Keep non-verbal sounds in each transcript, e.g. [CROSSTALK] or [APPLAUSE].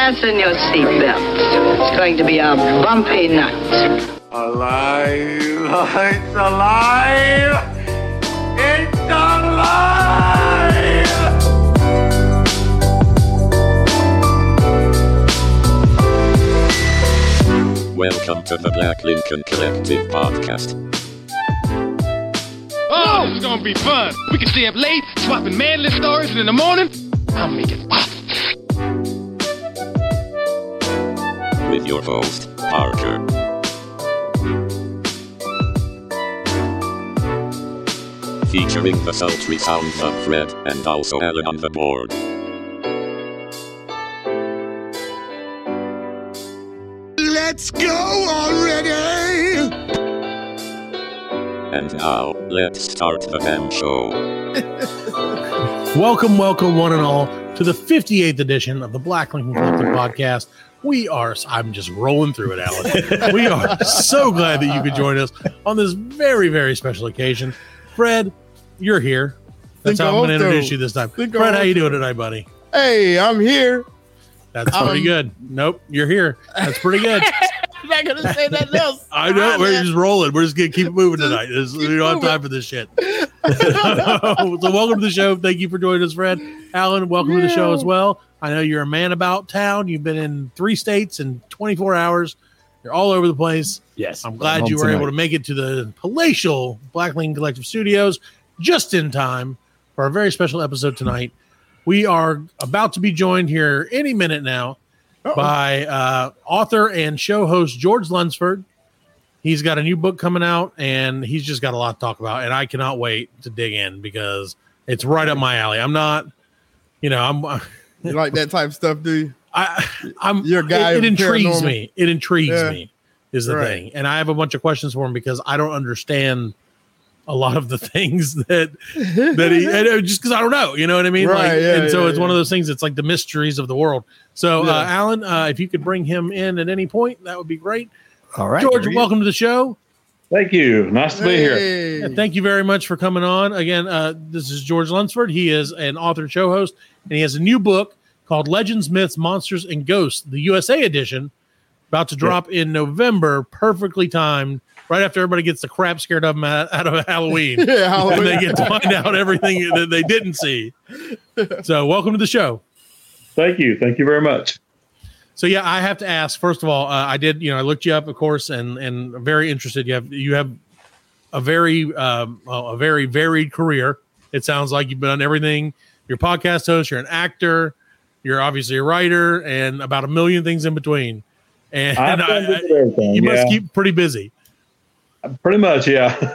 Fasten your seatbelts. It's going to be a bumpy night. Alive! [LAUGHS] It's alive! It's alive! Welcome to the Black Lincoln Collective podcast. Oh, this is gonna be fun. We can stay up late, swapping manly stories, and in the morning, I'll make it pop. Your host, Parker. Featuring the sultry sounds of Fred and also Alan on the board. Let's go already! And now, let's start the damn show. [LAUGHS] Welcome, welcome, one and all, to the 58th edition of the Black Lincoln Collective podcast. We are, I'm just rolling through it, Alan. we are so glad that you could join us on this very, very special occasion. Fred, you're here. That's Think how I'm going to introduce you this time. think Fred, how you doing tonight, buddy? Hey, I'm here. That's Um, pretty good. Nope, you're here. That's pretty good. [LAUGHS] I'm not gonna say nothing else. I know. We're just rolling. We're just going to keep it moving tonight. This- we don't have time for this shit. [LAUGHS] so, welcome to the show. Thank you for joining us, Fred. Alan, welcome to the show as well. I know you're a man about town. You've been in three states in 24 hours. You're all over the place. Yes. I'm glad you were able to make it to the palatial Black Lincoln Collective Studios just in time for a very special episode tonight. We are about to be joined here any minute now by uh, author and show host George Lunsford. He's got a new book coming out, and he's just got a lot to talk about. And I cannot wait to dig in because it's right up my alley. I'm not, you know, I'm. You like that type of stuff, do you? I, I'm. You're guy It, it intrigues paranormal. me. It intrigues Yeah. me. Is the Right. thing, and I have a bunch of questions for him because I don't understand a lot of the things [LAUGHS] that that he [LAUGHS] and uh, just because I don't know. You know what I mean? Right, like, yeah, and so yeah, it's one of those things. It's like the mysteries of the world. So, uh, Alan, uh, if you could bring him in at any point, that would be great. All right. George, welcome to the show. Thank you. Nice to be here. Hey. Yeah, thank you very much for coming on. Again, uh, this is George Lunsford. He is an author and show host, and he has a new book called Legends, Myths, Monsters, and Ghosts, the USA edition, about to drop in November, perfectly timed, right after everybody gets the crap scared of them out, out of Halloween. [LAUGHS] Yeah, and they get to find out everything that they didn't see. So, welcome to the show. Thank you. Thank you very much. So yeah, I have to ask. First of all, uh, I did. You know, I looked you up, of course, and and I'm very interested. You have you have a very um, a very varied career. It sounds like you've done everything. You're a podcast host. You're an actor. You're obviously a writer, and about a million things in between. And [LAUGHS] I- everything, you must keep pretty busy. Pretty much, yeah. [LAUGHS]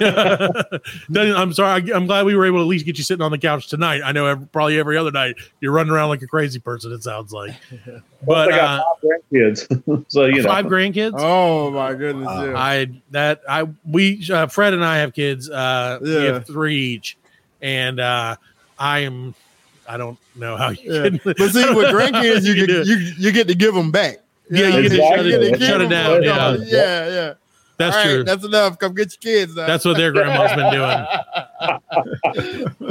Doesn't- I'm sorry. I- I'm glad we were able to at least get you sitting on the couch tonight. I know every, probably every other night you're running around like a crazy person. It sounds like, [LAUGHS] but I got uh, five grandkids, [LAUGHS] so you know. five grandkids. Oh my goodness. yeah. I that I we uh, Fred and I have kids. Uh, we have three each, and uh, I am. I don't know how you Yeah. can. But see, with grandkids, you can get you you get to give them back. Yeah, you get to shut Exactly. it, You get to shut it down. back. Yeah, yeah, yeah. That's All right, true. That's enough. Come get your kids now. That's what their grandma's been doing.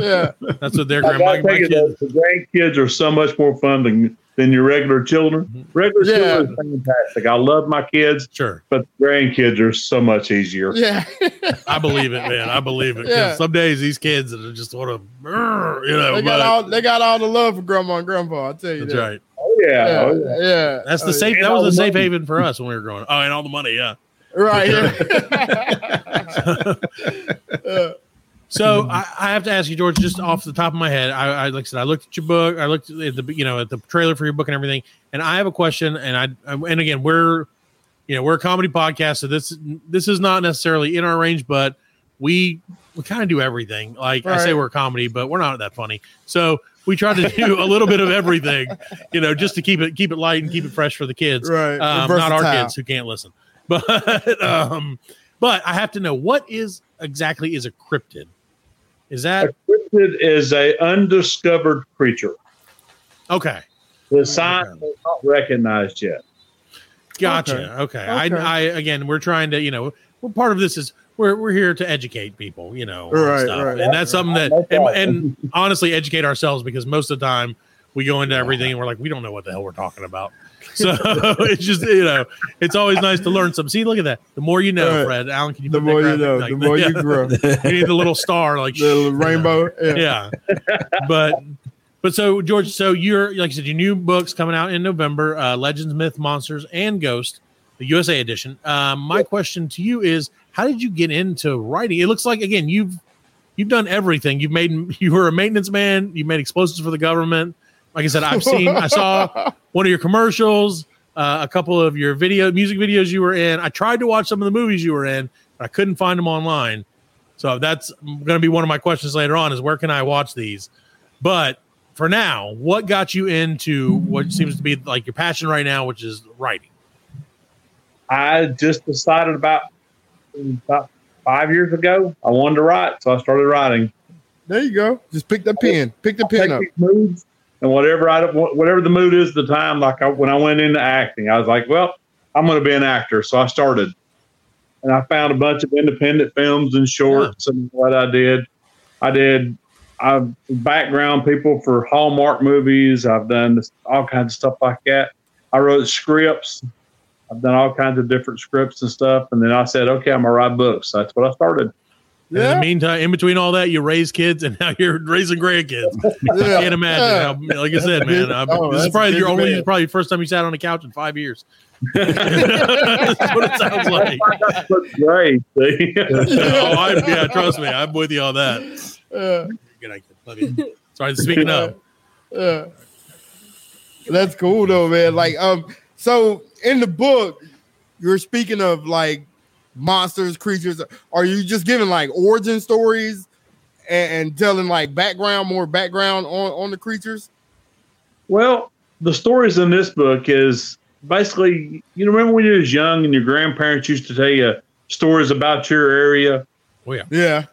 yeah. That's what their grandma. gotta tell My kids. though, the grandkids are so much more fun than, than your regular children. Mm-hmm. Regular Yeah. children are fantastic. I love my kids, Sure, but grandkids are so much easier. Yeah. I believe it, man. I believe it. Yeah. Some days these kids that just want to, you know. they got all they got all the love for grandma and grandpa. I tell you that's that. right. Oh yeah, Yeah, oh, yeah. yeah. That's the Oh, safe. and That was a the safe money. haven for us when we were growing. Oh, and all the money. Yeah. Right. Yeah. [LAUGHS] Yeah. So I, I have to ask you, George, just off the top of my head. I, I like I said, I looked at your book. I looked at the you know at the trailer for your book and everything. And I have a question. And I and again, we're you know we're a comedy podcast, so this this is not necessarily in our range, but we we kind of do everything. Like I say, we're a comedy, but we're not that funny. So we try to do a little bit of everything, you know, just to keep it keep it light and keep it fresh for the kids, Right. Um, not our kids who can't listen. [LAUGHS] But um, but I have to know what is exactly is a cryptid. Is that A cryptid is a undiscovered creature. okay? The science has not recognized yet. Gotcha. Okay. I, Okay. I again, we're trying to, you know, well, part of this is we're we're here to educate people, you know, Right, stuff. right. and that's something that, and, and honestly, educate ourselves because most of the time we go into everything and we're like, we don't know what the hell we're talking about. So [LAUGHS] [LAUGHS] it's just you know, it's always nice to learn something. See, look at that. The more you know, Right. Fred. Alan, can you The more you know, like, the more you grow. [LAUGHS] you need the little star, like The little rainbow. Yeah. yeah. But but so George, so you're like I said, your new book's coming out in November, uh, Legends, Myth, Monsters, and Ghost, the USA edition. Um, my question to you is, how did you get into writing? It looks like again you've you've done everything. You've made you were a maintenance man. You made explosives for the government. Like I said, I've seen, I saw [LAUGHS] one of your commercials, uh, a couple of your video music videos you were in. I tried to watch some of the movies you were in, but I couldn't find them online. So that's going to be one of my questions later on: is where can I watch these? But for now, what got you into what seems to be like your passion right now, which is writing? I just decided about about five years ago I wanted to write, so I started writing. There you go. Just pick the pen. Pick the pen up. these moods and whatever I whatever the mood is at the time. Like I, when I went into acting, I was like, well, I'm going to be an actor, so I started. And I found a bunch of independent films and shorts and what I did. I did I've background people for Hallmark movies. I've done this, all kinds of stuff like that. I wrote scripts. I've done all kinds of different scripts and stuff. And then I said, okay, I'm gonna write books. That's what I started. And In the meantime, in between all that, you raise kids, and [LAUGHS] now you're raising grandkids. I can't imagine. How, like I said, man, I'm, Oh, this is probably a your only, man. probably first time you sat on a couch in five years. [LAUGHS] [LAUGHS] That's what it sounds like. That's great. oh, I, yeah, trust me, I'm with you on that. Uh, Good, I love you. Sorry, speaking of, uh, that's cool though, man. Like, um, so in the book, you're speaking of like monsters, creatures. Are you just giving like origin stories and, and telling like background, more background on on the creatures? Well, the stories in this book is basically, you remember when you was young and your grandparents used to tell you stories about your area, oh yeah, Yeah,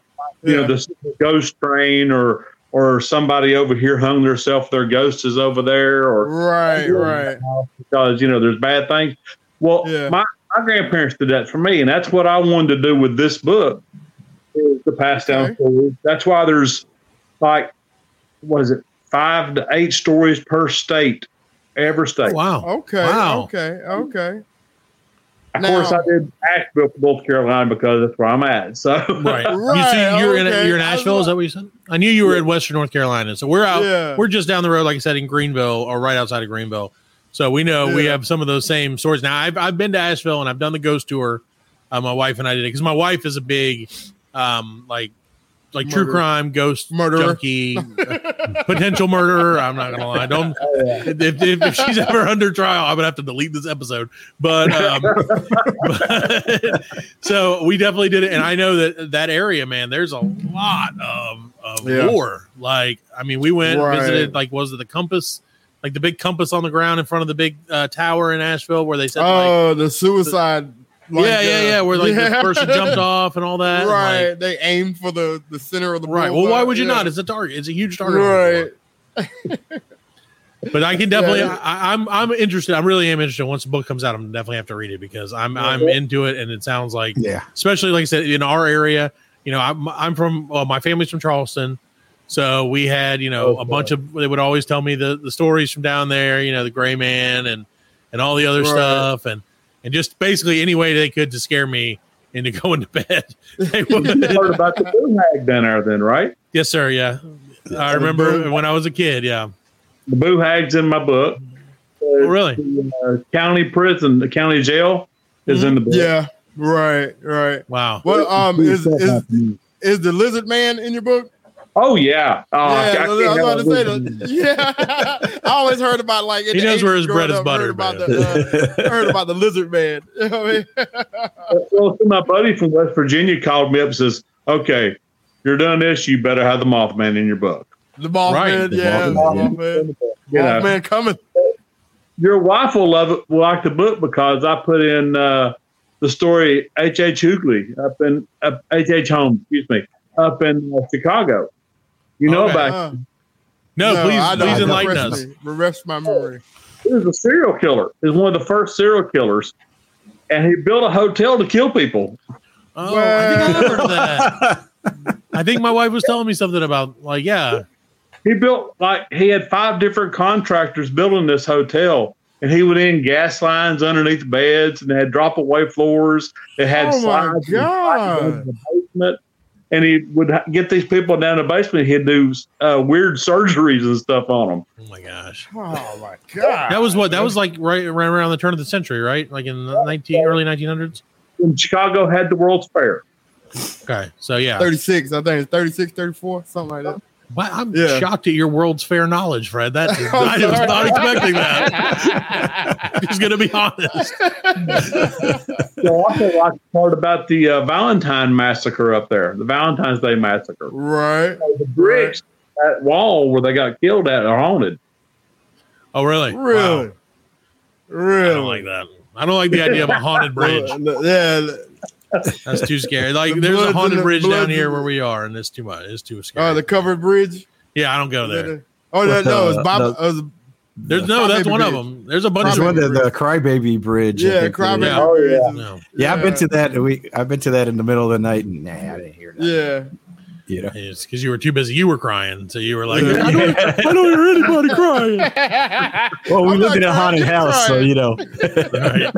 you know, Yeah. the ghost train or or somebody over here hung themselves, their ghost is over there, or right, right. because you know there's bad things. Well, Yeah. my, my grandparents did that for me, and that's what I wanted to do with this book is to pass down Okay. stories. That's why there's like what is it, five to eight stories per state, every oh, state. wow, Okay, Wow. okay, okay. Of course, I did Asheville North Carolina because that's where I'm at. So right. [LAUGHS] you see, you're in you're in Asheville. Is that what you said? I knew you were in Western North Carolina. So we're out. Yeah. We're just down the road, like I said, in Greenville or right outside of Greenville. So we know we have some of those same stories. Now I've I've been to Asheville and I've done the ghost tour. Uh, my wife and I did it because my wife is a big, um, like like true crime ghost Murderer. junkie, [LAUGHS] potential murderer. I'm not gonna lie. Don't [LAUGHS] if, if, if she's ever under trial, I would have to delete this episode. But, um, [LAUGHS] but so we definitely did it, and I know that that area, man, there's a lot of of Yeah. lore. Like, I mean, we went Right. visited. Like, was it the compass? Like the big compass on the ground in front of the big uh, tower in Asheville, where they said, like, Oh, the suicide. like, yeah, yeah, uh, yeah, where like yeah. the person jumped [LAUGHS] off and all that. Right, like- they aim for the the center of the right. Well, why would you yeah. not? It's a target. It's a huge target. Right. But I can [LAUGHS] definitely. Yeah. I, I'm. I'm interested. I really am interested. Once the book comes out, I'm definitely have to read it because I'm. I'm into it, and it sounds like, Yeah. especially like I said, in our area. You know, I'm. I'm from. Well, my family's from Charleston, so we had. You know, a bunch of. They would always tell me the the stories from down there. You know, the Gray Man and and all the other Right. stuff, and and just basically any way they could to scare me into [LAUGHS] going to bed. They would. you heard about the boo hag down there, then, right? yes, sir. Yeah, I remember when I was a kid. Yeah. The boo hag's in my book. Oh, really? The uh, county prison, the county jail, is in the book. Yeah, right, right. Wow. Well, um, is Stuff is, is the lizard man in your book? Oh yeah. Oh, I- yeah, I I, can't was about to say that. Yeah, [LAUGHS] I always heard about like in He knows where his bread growing is up, buttered, Heard about, the, uh, heard about the lizard man. [LAUGHS] You know I mean? Well, so my buddy from West Virginia called me up and says, "Okay, you're done this. You better have the Mothman in your book." The Mothman, Right. The yeah, Mothman. Mothman, You know, Mothman coming. your wife will love it. Will like the book because I put in uh, the story H. H. Hoogley up in up H. H. Holmes, excuse me, up in uh, Chicago. You know Okay. about Uh, No, no, please, I know. please enlighten Refresh us. me. Refresh my memory. he was a serial killer. He was one of the first serial killers, and he built a hotel to kill people. Oh, I think I [LAUGHS] heard of that. I think my wife was telling me something about like, yeah, He built like he had five different contractors building this hotel, and he would in gas lines underneath beds, and they had drop away floors. It had Oh, my slides and God. slides in the basement. And he would get these people down in the basement. He'd do uh, weird surgeries and stuff on them. Oh my gosh. Oh my god. That was what that was like right, right around the turn of the century, right? Like in the nineteen early nineteen hundreds. When Chicago had the World's Fair. Okay, so yeah, 36. I think it's 36, 34, something like that. Wow, I'm Yeah. shocked at your World's Fair knowledge, Fred. That is, [LAUGHS] I was not expecting that. Just gonna be honest. [LAUGHS] So I also like the part about the uh, Valentine massacre up there, the Valentine's Day massacre. Right. The bricks, that wall where they got killed at, are haunted. Oh, really? Really? Wow. Really? I don't like that. I don't like the idea of a haunted [LAUGHS] bridge. Yeah. [LAUGHS] That's too scary. Like, The there's a haunted the bridge down here where we are, and it's too much. It's too scary. Oh, the covered bridge. yeah, I don't go there. Oh no, no, it's Bob. the- uh, There's no, that's Crybaby one of them. There's a bunch There's of one them. the, the Crybaby Bridge. Yeah, Crybaby. Yeah. Oh, yeah. is- No. Yeah, I've been to that. We I've been to that in the middle of the night, and nah, I didn't hear that. Yeah. You know, It's because you were too busy. You were crying, so you were like, Yeah. [LAUGHS] I, don't, I don't hear anybody crying. [LAUGHS] well, we I'm lived in a haunted you're house, so you know. [LAUGHS] Right.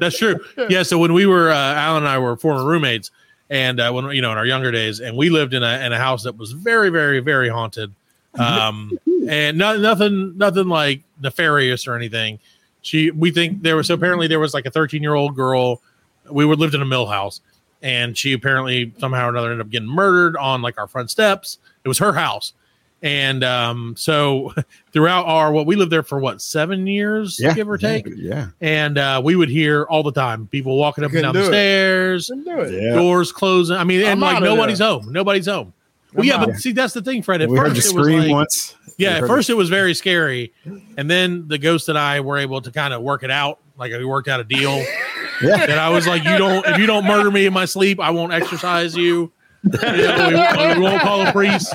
That's true. Yeah. So when we were, uh, Alan and I were former roommates, and uh, when you know in our younger days, and we lived in a in a house that was very, very, very haunted, um, and no, nothing, nothing like nefarious or anything. She, we think there was so apparently there was like a 13 year old girl. We were lived in a mill house, and she apparently somehow or another ended up getting murdered on like our front steps. It was her house. And um, so [LAUGHS] throughout our what we lived there for what seven years, Yeah, give or take Yeah, and uh, we would hear all the time people walking up and Couldn't down the it. stairs, Couldn't do it. yeah. doors closing. I mean, and I'm like nobody's there. home. Nobody's home. Well, I'm yeah, outta but see, that's the thing, Fred. At we heard first, you it was scream like, once. yeah, We at heard first it was very scary, and then the ghost and I were able to kind of work it out. Like we worked out a deal [LAUGHS] Yeah. that I was like, you don't, if you don't murder me in my sleep, I won't exercise you. You know, we, we won't call a priest.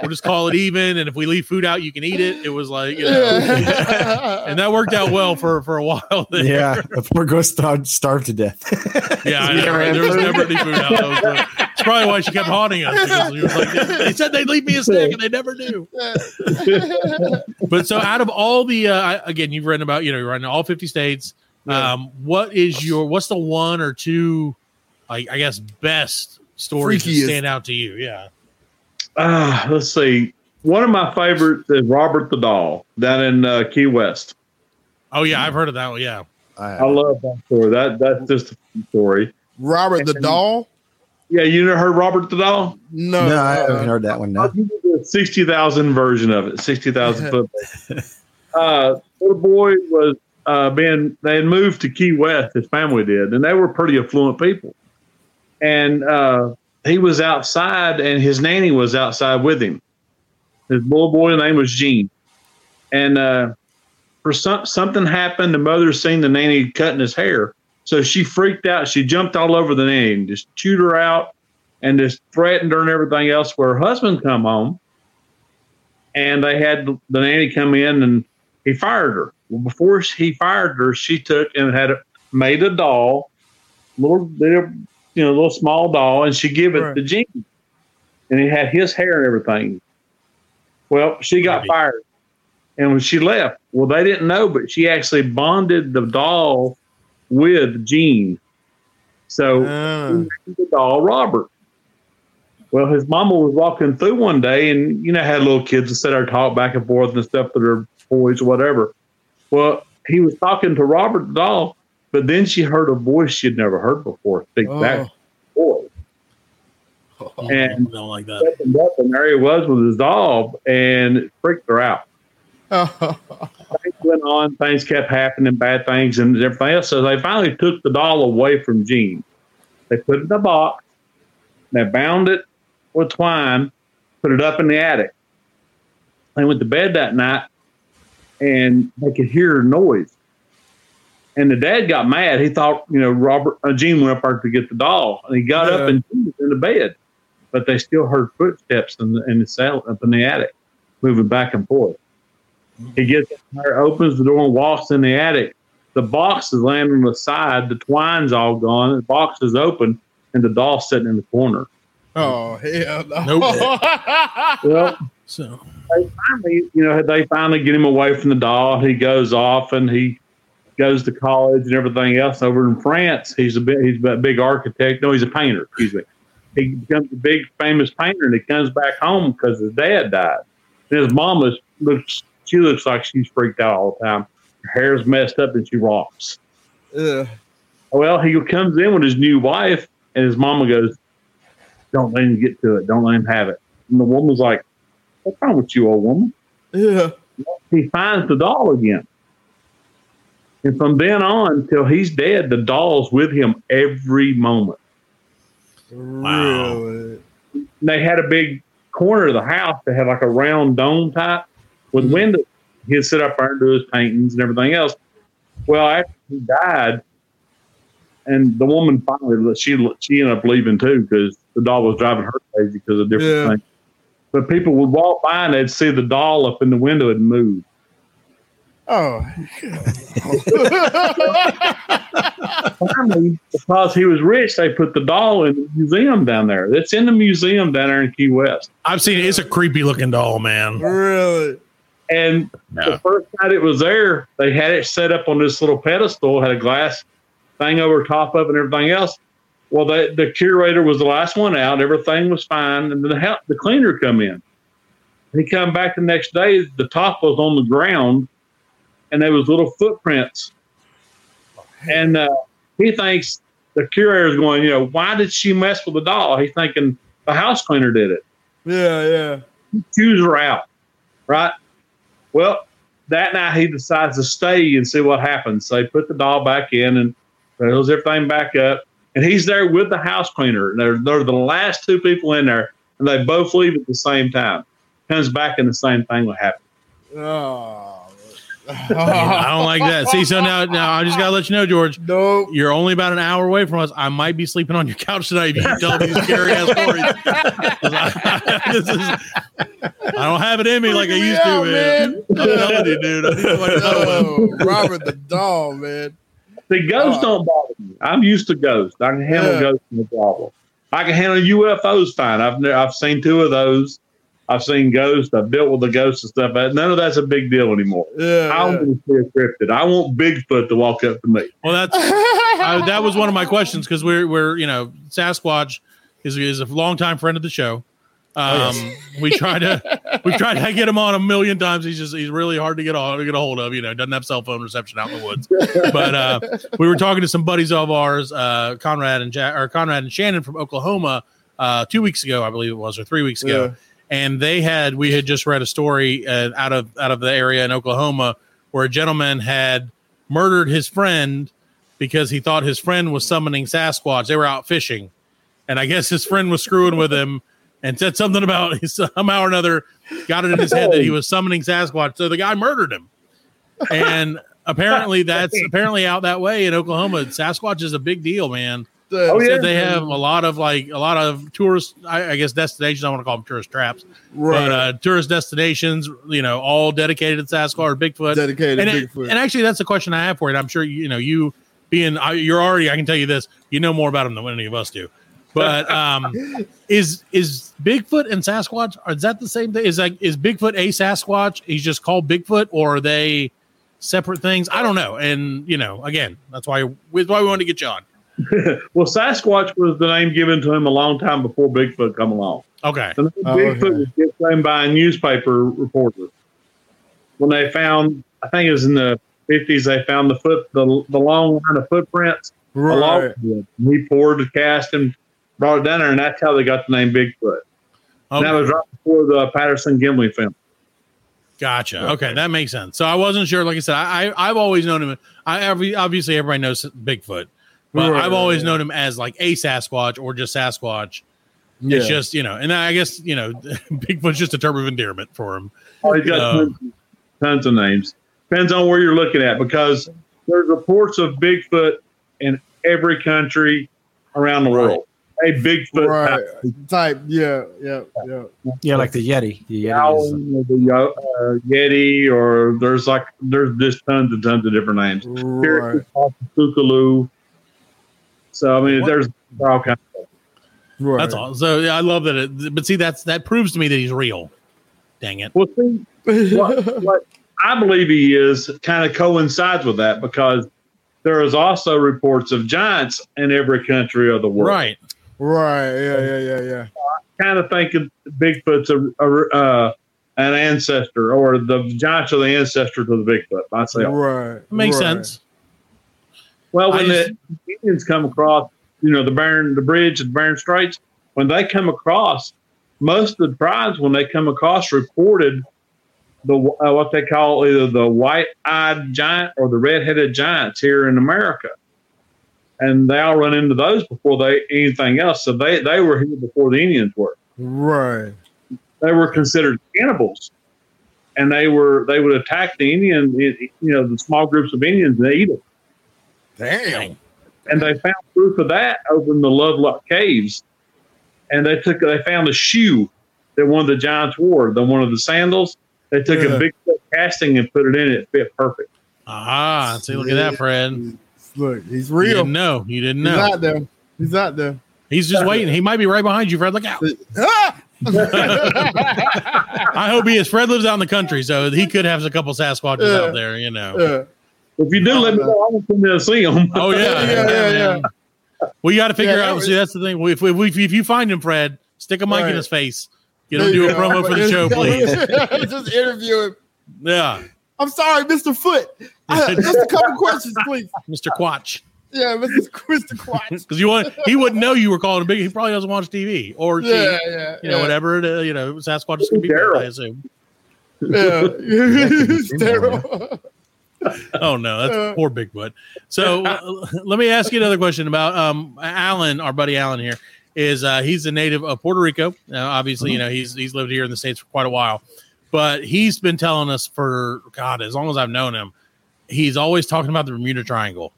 We'll just call it even. And if we leave food out, you can eat it. It was like, you know, and that worked out well for for a while. There. Yeah, the poor ghost starved, starved to death. Yeah, [LAUGHS] know, right? there was never any food out. That It's probably why she kept haunting us. Was like, they said they'd leave me a snack, and they never do. [LAUGHS] But so, out of all the, uh, again, you've written about, you know, you're in all 50 states. Um, what is your, what's the one or two, like, I guess, best stories that Freakiest. stand out to you? Yeah. Ah, let's see. One of my favorites is Robert the Doll down in uh, Key West. Oh, yeah, I've heard of that one. Yeah. I love that story. That that's just a fun story. Robert the doll? Yeah, you never heard Robert the Doll? No. no, I uh, haven't heard that one. No. I'll give you the sixty thousand version of it. Sixty thousand [LAUGHS] foot. uh, little boy was uh. They had moved to Key West. His family did, and they were pretty affluent people. And uh, he was outside, and his nanny was outside with him. His little boy name was Gene, and uh, for some something happened. The mother seen the nanny cutting his hair, so she freaked out. She jumped all over the nanny and just chewed her out and just threatened her and everything else. Where her husband come home, and they had the nanny come in and he fired her. Well, before he fired her, she took and had made a doll, little little you know a little small doll, and she gave it Right. to Gene, and it had his hair and everything. Well, she got Right. fired, and when she left, well, they didn't know, but she actually bonded the doll with Gene. So uh, the doll Robert. Well, his mama was walking through one day, and you know, had little kids that sit there talk back and forth and stuff to their toys or whatever. Well, he was talking to Robert the doll, but then she heard a voice she'd never heard before speak oh. back to the boy. [LAUGHS] Oh, and don't like that. up, and there he was with his doll, and it freaked her out. [LAUGHS] things went on, things kept happening, bad things and everything else. So they finally took the doll away from Gene. They put it in a box, they bound it with twine, put it up in the attic. They went to bed that night and they could hear a noise. And the dad got mad. He thought, you know, Robert uh, Gene went up there to get the doll, and he got up and Gene was in the bed, but they still heard footsteps in the in the cell up in the attic, moving back and forth. He gets in there, opens the door, and walks in the attic. The box is laying on the side. The twine's all gone. The box is open, and the doll's sitting in the corner. oh hell no. Nope. [LAUGHS] Well, So they finally, you know, they finally get him away from the doll. He goes off and he goes to college and everything else over in France. He's a bit, he's a big architect. No, he's a painter. Excuse me. He becomes a big famous painter and he comes back home because his dad died. And his mama looks, she looks like she's freaked out all the time. Her hair's messed up and she rocks. Ugh. Well, he comes in with his new wife and his mama goes, don't let him get to it. Don't let him have it. And the woman's like, what's wrong with you, old woman? Yeah. he finds the doll again. And from then on till he's dead, the doll's with him every moment. Really? They had a big corner of the house that had like a round dome type with Mm-hmm. windows. He'd sit up there and do his paintings and everything else. Well, after he died, and the woman finally she she ended up leaving too because the doll was driving her crazy because of different Yeah. things. But people would walk by and they'd see the doll up in the window and move. Oh. Finally, because he was rich, they put the doll in the museum down there. It's in the museum down there in Key West. I've seen it. It's a creepy looking doll, man. really? And Yeah. the first night it was there, they had it set up on this little pedestal, had a glass thing over top of it and everything else. Well, the, the curator was the last one out. Everything was fine. And then the, the cleaner come in. He come back the next day. The top was on the ground, and there was little footprints. And uh, he thinks the curator is going, you know, why did she mess with the doll? He's thinking the house cleaner did it Yeah, yeah. He chews her out, right? Well, that night he decides to stay and see what happens. So they put the doll back in and fills everything back up. And he's there with the house cleaner. And they're, they're the last two people in there, and they both leave at the same time. Comes back and the same thing will happen. Oh. [LAUGHS] I don't like that. See, so now, now I just gotta let you know, George. Nope. You're only about an hour away from us. I might be sleeping on your couch tonight if you keep telling me these scary ass stories. 'Cause I, this is, I don't have it in me like I Freaking me used to, out, man. man. I'm telling you, dude. I need somebody to know. Oh, Robert the doll, man. The ghosts Oh. don't bother me. I'm used to ghosts. I can handle Yeah. ghosts no problem. I can handle UFOs fine. I've ne- I've seen two of those. I've seen ghosts. I've built with the ghosts and stuff. But none of that's a big deal anymore. Yeah. I don't want to see a cryptid. I want Bigfoot to walk up to me. Well, that's I, that was one of my questions because we're we're you know Sasquatch is is a longtime friend of the show. Um, we try to we tried to get him on a million times. He's just he's really hard to get on to get a hold of. You know, doesn't have cell phone reception out in the woods. But uh, we were talking to some buddies of ours, uh, Conrad and Jack or Conrad and Shannon from Oklahoma, uh, two weeks ago, I believe it was, or three weeks ago. Yeah. And they had we had just read a story uh, out of out of the area in Oklahoma where a gentleman had murdered his friend because he thought his friend was summoning Sasquatch. They were out fishing, and I guess his friend was screwing with him and said something about [LAUGHS] somehow or another got it in his head that he was summoning Sasquatch. So the guy murdered him, and apparently [LAUGHS] that's apparently out that way in Oklahoma. Sasquatch is a big deal, man. Oh, yeah. they have a lot of like a lot of tourist, I, I guess destinations. I want to call them tourist traps, but uh, tourist destinations. You know, all dedicated to Sasquatch or Bigfoot. Dedicated and, it- Bigfoot. and actually, that's a question I have for you. I'm sure you, you know you being I- you're already. I can tell you this. You know more about them than any of us do. But um, is is Bigfoot and Sasquatch? Are is that the same thing? Is like is Bigfoot a Sasquatch? He's just called Bigfoot, or are they separate things? I don't know. And you know, again, that's why that's why we wanted to get you on. [LAUGHS] Well, Sasquatch was the name given to him a long time before Bigfoot come along. Okay. The name Oh, Bigfoot okay. was given by a newspaper reporter. When they found, I think it was in the fifties, they found the foot, the, the long line of footprints along Right. with it. He poured the cast and brought it down there, and that's how they got the name Bigfoot. And that was right before the Patterson Gimlin film. Gotcha. Okay, that makes sense. So I wasn't sure. Like I said, I, I I've always known him. I every obviously everybody knows Bigfoot, but Right, I've always right. known him as like a Sasquatch or just Sasquatch. Yeah. It's just you know, and I guess you know, [LAUGHS] Bigfoot's just a term of endearment for him. Oh, he's got Um, tons, tons of names. Depends on where you're looking at because there's reports of Bigfoot in every country around the world. Hey, Bigfoot right. Type. Yeah. Yeah. Yeah. Yeah, like the Yeti. The Yeti Owl, is, or the uh, Yeti, or there's like there's just tons and tons of different names. Right. Kookaloo. So I mean, there's all kinds. Of Right. That's all. So yeah, I love that. It, but see, that's that proves to me that he's real. Dang it. Well, see, what, [LAUGHS] what I believe he is kind of coincides with that because there is also reports of giants in every country of the world. Right. Right. Yeah. Yeah. Yeah. Yeah. I Kind of thinking Bigfoot's a, a uh, an ancestor, or the giants are the ancestor to the Bigfoot. Myself. Right. Makes right. sense. Well, when just- the Indians come across, you know, the Bering, the bridge at Bering Straits, when they come across, most of the tribes, when they come across, reported the uh, what they call either the white-eyed giant or the red-headed giants here in America, and they all run into those before they anything else. So they they were here before the Indians were. Right. They were considered cannibals, and they were they would attack the Indian, you know, the small groups of Indians and eat them. Damn. and they found proof of that over in the Lovelock Caves. And they took they found a shoe that one of the giants wore, the one of the sandals. They took Yeah. a big casting and put it in. It fit perfect. Ah, see, look at that, Fred. Look, he's You real. didn't know. You didn't He's know. out there. He's out there. He's just waiting. He might be right behind you, Fred. Look out. Ah! [LAUGHS] I hope he is. Fred lives out in the country, so he could have a couple Sasquatches Yeah. out there, you know. Yeah. If you do, let me know. I want to come in and see him. Oh, yeah. [LAUGHS] Yeah, yeah, yeah. man. We got to figure Yeah, out. was- see, that's the thing. If, if, if you find him, Fred, stick a mic Right. in his face. Get There him to do a promo for the show, [LAUGHS] please. Just interview him. Yeah. I'm sorry, Mr. Foot. I, [LAUGHS] just a couple questions, please. Mr. Quatch. Yeah, Mr. [LAUGHS] Mr. Quatch. [LAUGHS] Because you want he wouldn't know you were calling him big. He probably doesn't watch TV or she, Yeah, yeah, you know, yeah. whatever it is, you know, Sasquatches can be. Daryl. I assume. Yeah. Sterile. Oh no, that's Uh, poor Bigfoot. So uh, let me ask you another question about um Alan, our buddy Alan here. Is uh, he's a native of Puerto Rico? Now, obviously, you know he's he's lived here in the states for quite a while, but he's been telling us for God as long as I've known him, he's always talking about the Bermuda Triangle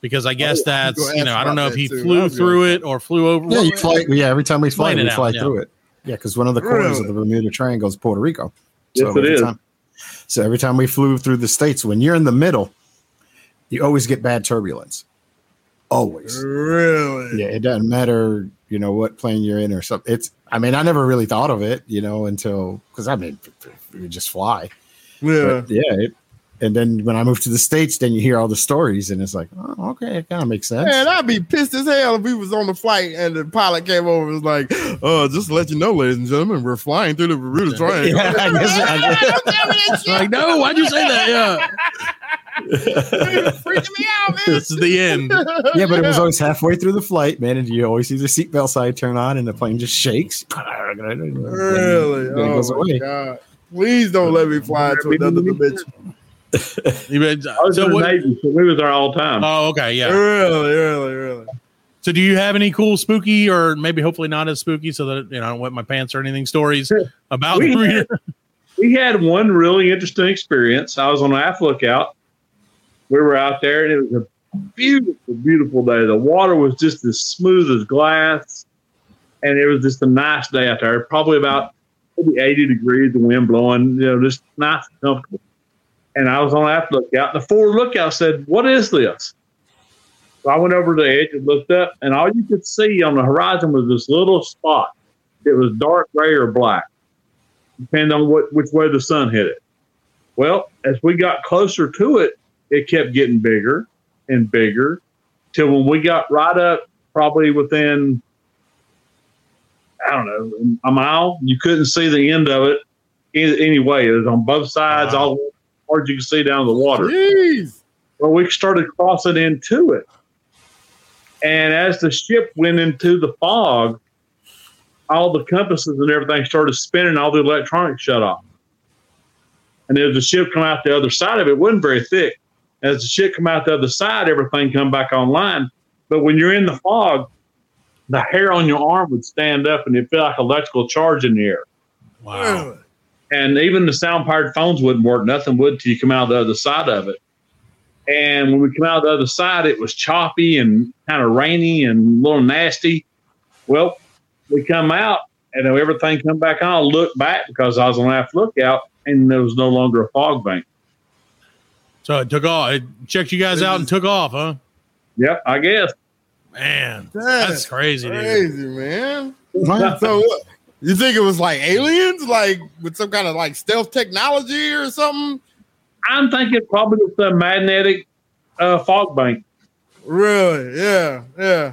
because I guess Oh, that's you know I don't know if he too. Flew through it or flew over. Yeah, you fly. Yeah, every time we fly, Explain we it fly out, yeah. through it. Yeah, because one of the corners of the Bermuda Triangle is Puerto Rico. Yes, it every is. Time, so every time we flew through the states, when you're in the middle, you always get bad turbulence. Always. Really? Yeah, it doesn't matter, you know, what plane you're in or something. It's. I mean, I never really thought of it, you know, until because I mean, we just fly. Yeah. But yeah. It, and then when I moved to the states, then you hear all the stories, and it's like, oh, okay, it kind of makes sense. Man, I'd be pissed as hell if we was on the flight and the pilot came over and was like, "Uh, just to let you know, ladies and gentlemen, we're flying through the Bermuda Triangle." Yeah, [LAUGHS] I guess- [LAUGHS] I guess- like no, why'd you say that? Yeah, [LAUGHS] freaking me out, man. this is the end. yeah, but it was always halfway through the flight, man, and you always see the seatbelt side turn on, and the plane just shakes. Really? Then it Oh goes my away. god! Please don't let me fly into another dimension. You been- uh, I was so in the what- Navy, so we was there all the time. Oh, okay, yeah. Really, really, really. So, do you have any cool, spooky, or maybe hopefully not as spooky, so that you know I don't wet my pants or anything? Stories about We [LAUGHS] the had, we had one really interesting experience. I was on an aft lookout. We were out there, and it was a beautiful, beautiful day. The water was just as smooth as glass, and it was just a nice day out there. Probably about maybe 80 degrees, the wind blowing, you know, just nice and comfortable. And I was on aft lookout. And the forward lookout said, "What is this?" So I went over to the edge and looked up, and all you could see on the horizon was this little spot. It was dark gray or black depending on what which way the sun hit it. Well, as we got closer to it, it kept getting bigger and bigger till when we got right up, probably within I don't know a mile, you couldn't see the end of it any, any. It was on both sides, Wow. all far as you can see down the water. Jeez. Well, we started crossing into it. And as the ship went into the fog, all the compasses and everything started spinning, all the electronics shut off. And as the ship come out the other side of it, it wasn't very thick. As the ship come out the other side, everything come back online. But when you're in the fog, the hair on your arm would stand up and it felt like electrical charge in the air. wow. Really? And even the sound powered phones wouldn't work. Nothing would till you come out the other side of it. And when we come out the other side, it was choppy and kind of rainy and a little nasty. Well, we come out and then everything come back on. Look back because I was on half lookout and there was no longer a fog bank. So it took off. It checked you guys out and took off, huh? Yep, I guess. Man, That's that's crazy, dude. Man. Wow. So, You think it was like aliens, like with some kind of like stealth technology or something? I'm thinking probably it's a magnetic uh, fog bank. Really? Yeah, yeah.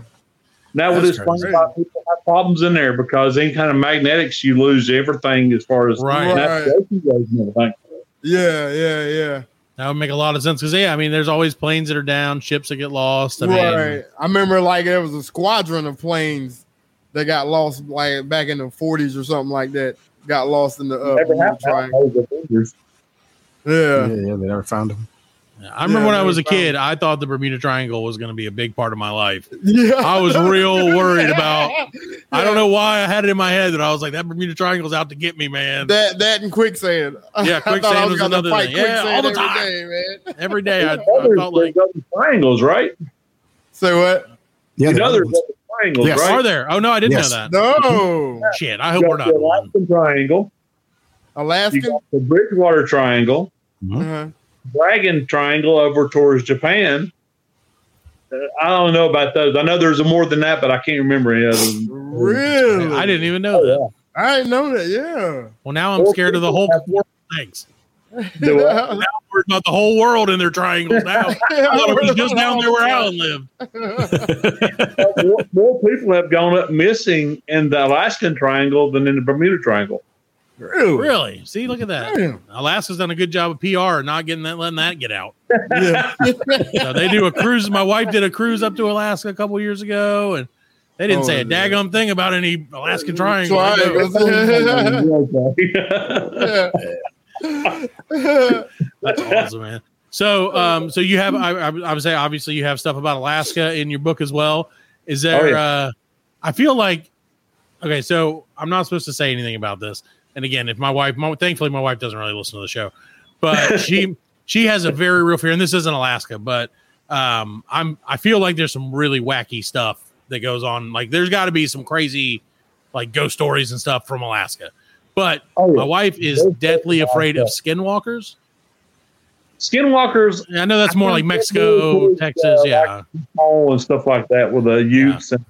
That would That's explain crazy. why people have problems in there because any kind of magnetics, you lose everything as far as Right. navigation goes and everything. Yeah, yeah, yeah. That would make a lot of sense because yeah, I mean, there's always planes that are down, ships that get lost. I mean, right. I remember like there was a squadron of planes that got lost like back in the 40s or something like that. Got lost in the uh, Never Bermuda. Triangle. Yeah. Yeah, yeah, they never found him. I remember Yeah, when I was a found- kid, I thought the Bermuda Triangle was going to be a big part of my life. Yeah. I was real [LAUGHS] worried about. I don't know why I had it in my head that I was like, that Bermuda Triangle's out to get me, man. That that and quicksand. [LAUGHS] Yeah, I thought I quicksand was another fight thing. Yeah, all the time. every day, man. Every day I, I Others, felt like, triangles, right? Say what? Yeah, you the know other there's ones. other triangles, Yes. are there? Oh no, I didn't Yes. know that. No. [LAUGHS] Shit, I You hope we're not. the. Alaskan Triangle. You Alaska. got the Bridgewater Triangle. Uh-huh. Dragon Triangle over towards Japan. Uh, I don't know about those. I know there's more than that, but I can't remember any of them. [LAUGHS] Really? I didn't even know that. I didn't know that. Yeah. Well, now I'm scared of the whole world. Thanks. Do Now I'm worried about the whole world in their triangles now. [LAUGHS] I thought it was just down there where Alan lived. more, [LAUGHS] more people have gone up missing in the Alaskan Triangle than in the Bermuda Triangle. Really? Really? See, look at that. Damn. Alaska's done a good job of PR, not getting that, letting that get out. [LAUGHS] Yeah. So they do a cruise. My wife did a cruise up to Alaska a couple years ago, and they didn't Oh, say a yeah. daggum thing about any Alaskan triangle. Triangles. That's awesome, man. So, um, so you have, I, I, I would say, obviously, you have stuff about Alaska in your book as well. Is there? Oh, yeah. uh, I feel like, okay, so I'm not supposed to say anything about this. And again, if my wife, my, thankfully, my wife doesn't really listen to the show, but [LAUGHS] she she has a very real fear, and this isn't Alaska, but um, I'm I feel like there's some really wacky stuff that goes on. Like, there's got to be some crazy, like ghost stories and stuff from Alaska. But Oh, yeah. my wife is deathly afraid of skinwalkers. Skinwalkers I know that's more like Mexico, really, uh, Texas. like- Yeah. all and stuff like that with the Utes and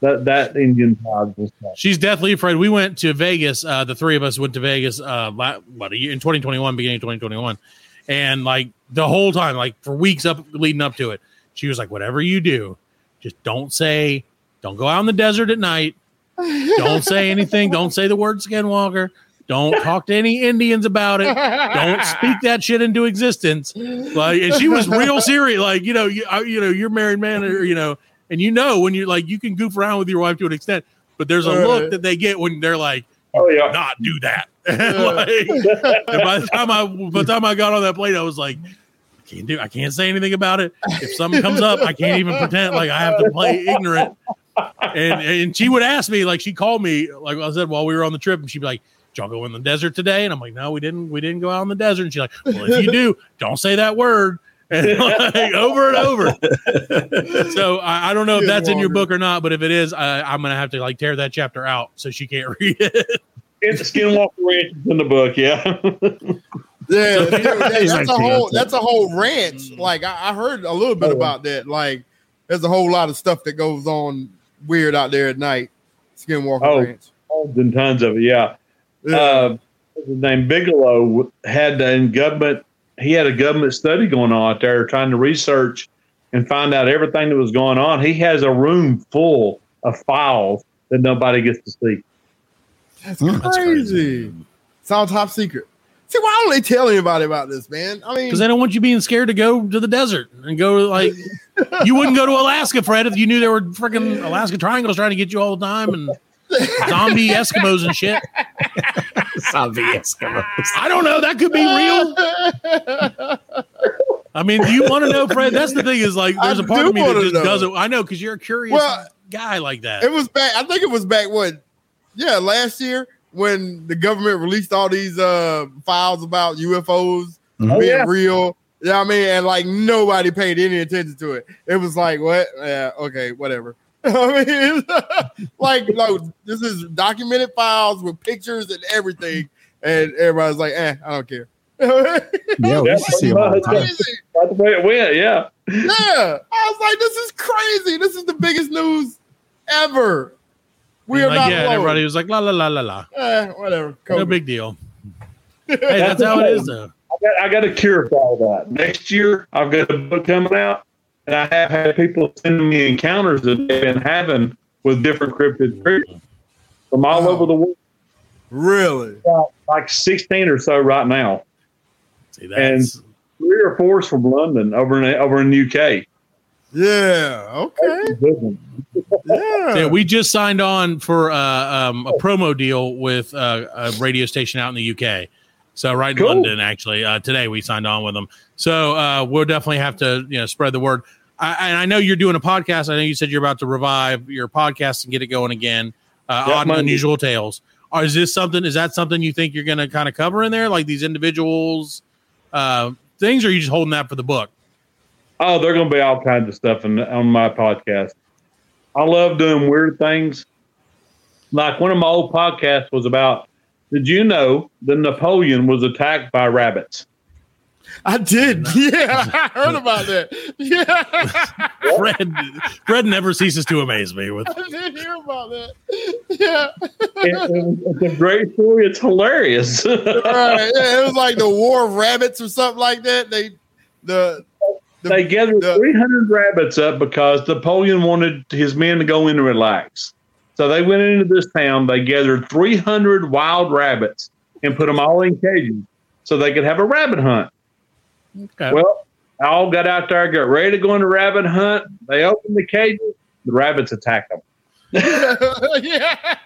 that that Indian stuff. She's deathly afraid. We went to Vegas. Uh, the three of us went to Vegas, uh, what, a year, in 2021, beginning of 2021. And like the whole time, like for weeks up leading up to it, she was like, whatever you do, just don't say, don't go out in the desert at night. Don't say anything. Don't say the word skinwalker. Don't talk to any Indians about it. Don't speak that shit into existence. Like, and she was real serious. Like, you know, you, you know, you're married man, or you know, and you know when you're like, you can goof around with your wife to an extent, but there's a look that they get when they're like, Oh yeah. not do that. [LAUGHS] like, by the time I, by the time I got on that plane, I was like, I can't do, I can't say anything about it. If something comes up, I can't even pretend like I have to play ignorant. And and she would ask me, like, she called me, like I said, while we were on the trip, and she'd be like, "Did y'all go in the desert today?" And I'm like, "No, we didn't. We didn't go out in the desert." And she's like, "Well, if you do, don't say that word." And like [LAUGHS] over and over. so I, I don't know if that's in your book or not, but if it is, I, I'm gonna have to like tear that chapter out so she can't [LAUGHS] read it. It's Skinwalker Ranch in the book, yeah. Yeah, So- that- [LAUGHS] that's a whole "That's that's a whole ranch. Mm. Like I, I heard a little bit Oh. about that. Like there's a whole lot of stuff that goes on weird out there at night. Skinwalker Oh. Ranch. Tons and tons of it, yeah. Yeah. Uh, his name Bigelow had in government. He had a government study going on out there, trying to research and find out everything that was going on. He has a room full of files that nobody gets to see. that's Hmm, that's crazy. Sound top secret. See, why don't they tell anybody about this, man? I mean, because they don't want you being scared to go to the desert and go like [LAUGHS] you wouldn't go to Alaska, Fred, if you knew there were freaking Alaska triangles trying to get you all the time and zombie Eskimos and shit. [LAUGHS] Zombie Eskimos. I don't know. That could be real. I mean, do you want to know, Fred? That's the thing is like, there's I a part of me that just know. doesn't. I know because you're a curious Well, guy like that. it was back. I think it was back when, Yeah, last year when the government released all these uh files about UFOs Mhm. being yeah. real. Yeah, I mean, and like nobody paid any attention to it. It was like, what? Yeah, okay, whatever. [LAUGHS] I mean, [LAUGHS] like, no, this is documented files with pictures and everything, and everybody's like, eh, I don't care. Yeah, we Yeah, used to see them all the time. Crazy. That's the way it went, yeah. Yeah, I was like, this is crazy. This is the biggest news ever. We And are like, not yeah, and loaded. everybody was like, la la la la la. Eh, whatever. No big deal. [LAUGHS] hey, that's how it is, though. I got, I got a cure for all that. Next year, I've got a book coming out, and I have had people sending me encounters that they've been having with different cryptid creatures from all Wow. over the world. Really? Got Like 16 or so right now. See, that's Three or four from London over in over in UK. Yeah. Okay. Yeah. Yeah, we just signed on for uh, um, a promo deal with uh, a radio station out in the UK. So right in Cool. London, actually, uh, today we signed on with them. So uh, we'll definitely have to you know spread the word. I, and I know you're doing a podcast. I know you said you're about to revive your podcast and get it going again. Uh, Yep, Odd and unusual tales. Or is this something? Is that something you think you're going to kind of cover in there, like these individuals uh, things, or are you just holding that for the book? Oh, they're going to be all kinds of stuff in, on my podcast. I love doing weird things. Like one of my old podcasts was about. Did you know that Napoleon was attacked by rabbits? I did. [LAUGHS] Yeah, I heard about that. Yeah, [LAUGHS] Fred, Fred never ceases to amaze me with [LAUGHS] I did hear about that. Yeah, It- it- it's a great story. It's hilarious. right. Yeah, it was like the War of Rabbits or something like that. They, the, the they gathered the- 300 rabbits up because Napoleon wanted his men to go in and relax. So they went into this town. They gathered 300 wild rabbits and put them all in cages so they could have a rabbit hunt. Okay. Well, they all got out there, got ready to go on a rabbit hunt. They opened the cages. The rabbits attack them. [LAUGHS] yeah.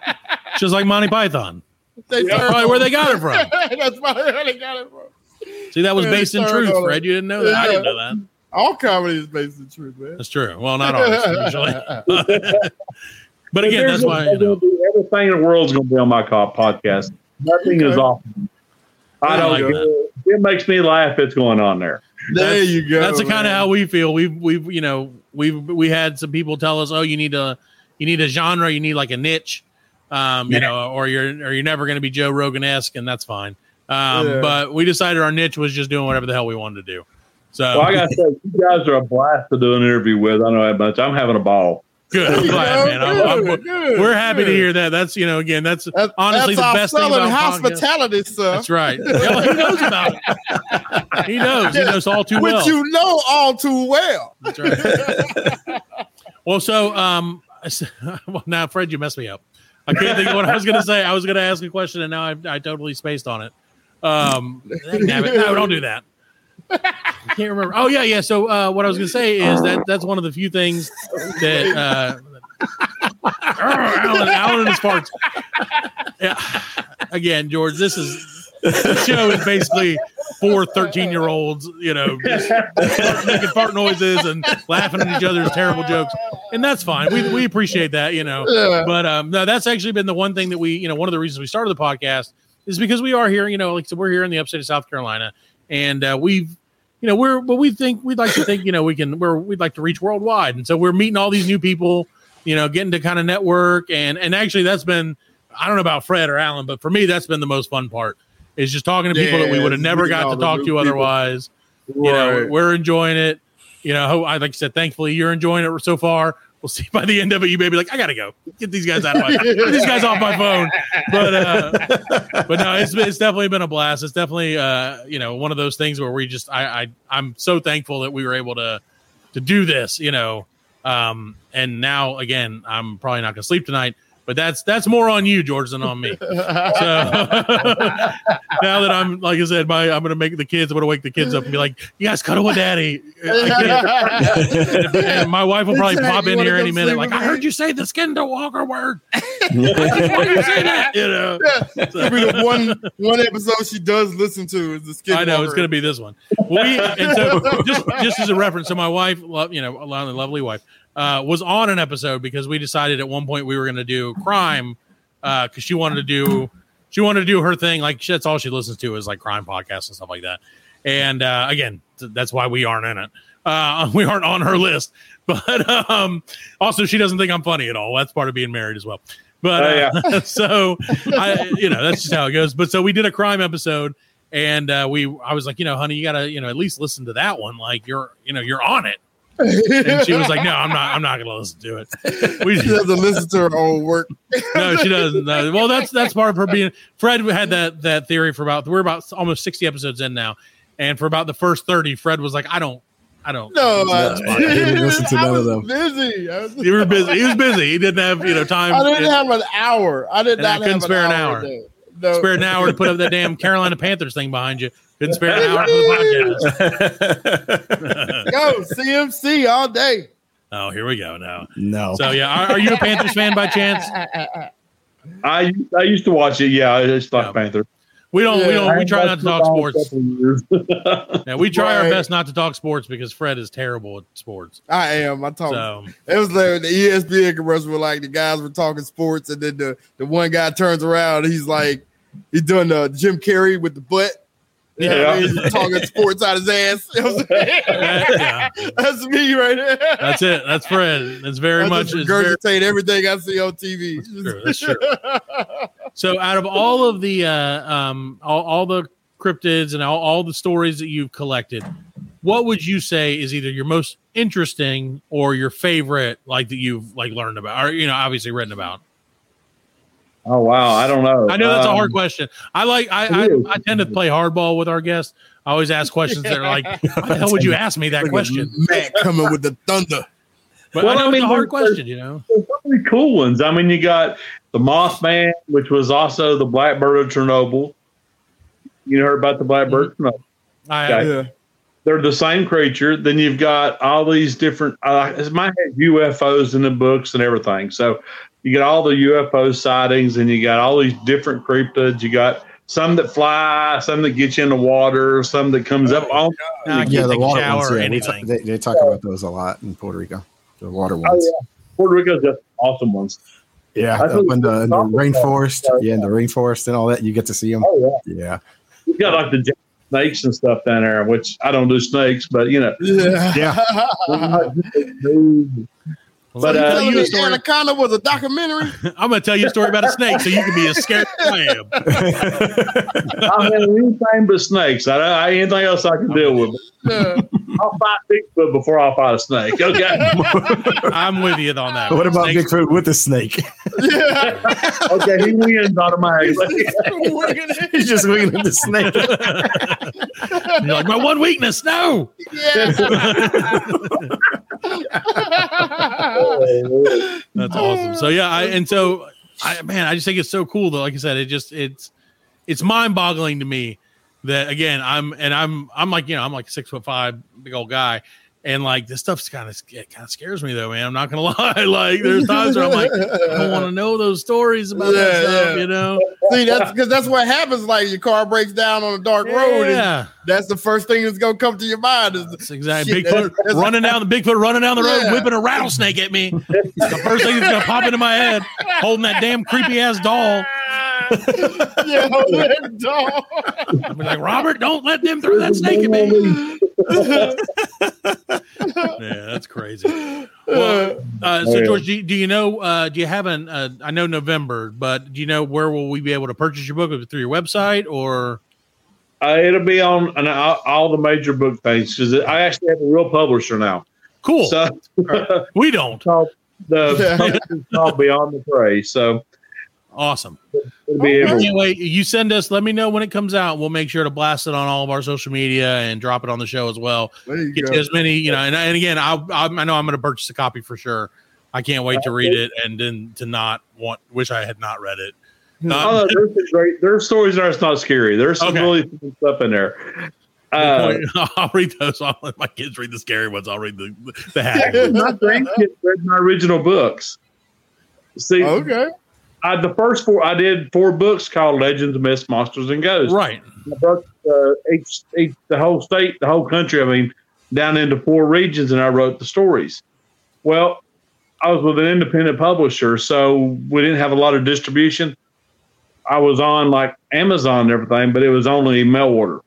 just like Monty Python. They Yeah, Probably where they got it from. [LAUGHS] That's probably where they got it from. See, that was based in truth, Fred. it. You didn't know that. I didn't know that. All comedy is based in truth, man. That's true. Well, not ours usually. [LAUGHS] but again, that's why you know. everything in the world's going to be on my co- podcast. Nothing is off. I I don't. like it, it makes me laugh. It's going on there. There That's- you go. That's the kind of how we feel. We've we've you know we've we had some people tell us, oh, you need a you need a genre, you need like a niche, um, you know, or you're or you're never going to be Joe Rogan esque, and that's fine. Um, Yeah. But we decided our niche was just doing whatever the hell we wanted to do. So Well, I got to say, you guys are a blast to do an interview with. I know that much. I'm having a ball. good, I'm glad, man. I'm- I'm- Good, good, we're happy to hear that. That's you know, again, that's That's, honestly that's the best thing Southern about podcasts. hospitality, sir. That's right. [LAUGHS] Yeah, he knows about it. He knows. He knows all too Which well. Which you know all too well. That's right. well, so um, [LAUGHS] well, now Fred, you messed me up. I can't think of what I was going to say. I was going to ask a question, and now I, I totally spaced on it. Um, damn it! No, don't do that. I can't remember. Oh yeah, yeah. So uh, what I was going to say is that that's one of the few things that uh, [LAUGHS] Alan, Alan and his farts. Yeah. Again, George, this is the show is basically four 13 year olds, you know, just making fart noises and laughing at each other's terrible jokes. And that's fine. We, we appreciate that, you know. Yeah. But um, no, that's actually been the one thing that we, you know, one of the reasons we started the podcast is because we are here, you know, like so we're here in the upstate of South Carolina and uh, we've, you know, we're, but we think we'd like to think, you know, we can, we're, we'd like to reach worldwide. And so we're meeting all these new people, you know, getting to kind of network. And, and actually that's been, I don't know about Fred or Alan, but for me, that's been the most fun part is just talking to people that we would have never got to talk to people. otherwise. You know, we're enjoying it. You know, I like I said, thankfully you're enjoying it so far. We'll see by the end of it, you may be like, I gotta go. Get these guys out of my get these guys off my phone. But uh but no, it's it's definitely been a blast. It's definitely uh, you know, one of those things where we just I, I I'm so thankful that we were able to to do this, you know. Um and now again, I'm probably not gonna sleep tonight, but that's that's more on you, George, than on me. So [LAUGHS] now that I'm like I said, my I'm gonna make the kids, I'm gonna wake the kids up and be like, You guys cuddle with daddy. And, [LAUGHS] and my wife will probably Dad, pop in here come any minute, like, I heard you say the Skinwalker word. Why did you say that? You know. It'll be the one one episode she does listen to is the skin. I know it's going to be this one. We and so just just as a reference, so my wife, you know, a lo- lovely wife, uh, was on an episode because we decided at one point we were going to do crime because she wanted to do she wanted to do her thing. Like that's all she listens to is like crime podcasts and stuff like that. And uh, again, that's why we aren't in it. Uh, [LAUGHS] we aren't on her list. [LAUGHS] But um, also, she doesn't think I'm funny at all. That's part of being married as well. But Oh, uh, [LAUGHS] so I, you know, that's just how it goes. But so we did a crime episode, and uh, we, I was like, you know, honey, you gotta, you know, at least listen to that one. Like you're, you know, you're on it. And she was like, [LAUGHS] "No, I'm not. I'm not going to listen to it." We She doesn't listen to her own work. [LAUGHS] no, she doesn't. No. Well, that's that's part of her being. Fred had that that theory for about we're about almost sixty episodes in now, and for about the first thirty, Fred was like, "I don't, I don't." No, That's fine. I didn't listen to [LAUGHS] I none of them. busy. I was, You were busy. He was busy. He didn't have you know time. I didn't have an hour. I did And I couldn't have spare an an hour. hour. No. spare an hour to put up that damn Carolina Panthers thing behind you. Couldn't spare an hour for the podcast. Go CMC all day. oh, here we go now. no. So yeah, are, are you a Panthers fan by chance? I I used to watch it. Yeah, I just like Yeah. Panther. We don't. We don't. We try not to talk sports. sports. [LAUGHS] Yeah, we try our best not to talk sports because Fred is terrible at sports. I am. I talk. So It was like the ESPN commercial where like the guys were talking sports, and then the, the one guy turns around, and he's like, he's doing the Jim Carrey with the butt. You know what I mean? He's talking sports out his ass. [LAUGHS] You know what I'm saying? yeah, That's me right there. that's it. That's Fred. It's very I much. just It's very, everything I see on TV. true, that's true. so out of all of the uh, um all, all the cryptids and all, all the stories that you've collected, what would you say is either your most interesting or your favorite, like that you've like learned about, or you know, obviously written about? Oh wow, I don't know. I know that's a Um, hard question. I like I I. I tend to play hardball with our guests. I always ask questions that are like, [LAUGHS] "How the hell would you ask me that Look question?" Matt coming with the thunder. But Well, I know I mean, it's a hard there's- question. You know, There's so many cool ones. I mean, you got the Mothman, which was also the Blackbird of Chernobyl. You heard about the Blackbird? of Chernobyl. I Okay. Yeah. They're the same creature. Then you've got all these different. Uh, it's my UFOs in the books and everything. So you got all the UFO sightings, and you got all these different cryptids. You got some that fly, some that get you in the water, some that comes up oh, on. I can't yeah, the water ones. Yeah, anything. they, they talk about those a lot in Puerto Rico. The water Oh ones. yeah, Puerto Rico's just awesome ones. yeah, I up think in the, in the rainforest. that. Yeah, in the rainforest and all that, you get to see them. Oh yeah, Yeah, you got like the snakes and stuff down there, which I don't do snakes, but you know. Yeah. [LAUGHS] yeah. But, Let me uh, tell Telling you a story. Anaconda was a documentary. [LAUGHS] I'm going to tell you a story about a snake, so you can be a scared as [LAUGHS] I am. I mean, anything but snakes. I, I anything else I can deal with. Yeah. I'll fight Bigfoot before I'll fight a snake. Okay. [LAUGHS] I'm with you on that. what one. about Snakes- Bigfoot with a snake? Yeah. okay, he wins automatically. He's just winging at the snake. You're like my one weakness. No. That's awesome. So yeah, I and so I man, I just think it's so cool though. Like I said, it just it's it's mind boggling to me that again I'm and I'm I'm like you know I'm like a six foot five big old guy. And like this stuff's kind of it kind of scares me though, man. I'm not gonna [LAUGHS] lie. Like there's times where I'm like, I don't want to know those stories about that stuff, yeah. you know? See, that's because that's what happens. Like your car breaks down on a dark road, and Yeah, that's the first thing that's gonna come to your mind. Is that's exactly. Shit, Bigfoot that's- running down the Bigfoot running down the road, Yeah. whipping a rattlesnake at me. the first thing that's gonna pop into my head, holding that damn creepy ass doll. Yeah, [LAUGHS] that dog. I'll be like, Robert, don't let them throw that snake at me. [LAUGHS] yeah, that's crazy. Well, uh, so Oh. George, do you, do you know? Uh, do you have an? Uh, I know November, but do you know where will we be able to purchase your book through your website or? Uh, it'll be on an, all, all the major book things because I actually have a real publisher now. Cool. So we don't. [LAUGHS] the Yeah. called Beyond the Prey. So Awesome. it'll be I can't wait. You send us. Let me know when it comes out. We'll make sure to blast it on all of our social media and drop it on the show as well. You Get you as many, you know. And, and again, I, I I know I'm going to purchase a copy for sure. I can't wait to read it and then to not want. Wish I had not read it. Oh, there's some great. There's stories that are not scary. There's some Okay. really fun stuff in there. Uh, [LAUGHS] I'll read those. I'll let my kids read the scary ones. I'll read the the hack. my grandkids read my original books. See, Okay. I, the first four I did four books called Legends, Myths, Monsters, and Ghosts. right. I broke uh, each, each, the whole state, the whole country. I mean, down into four regions, and I wrote the stories. Well, I was with an independent publisher, so we didn't have a lot of distribution. I was on like Amazon and everything, but it was only mail order.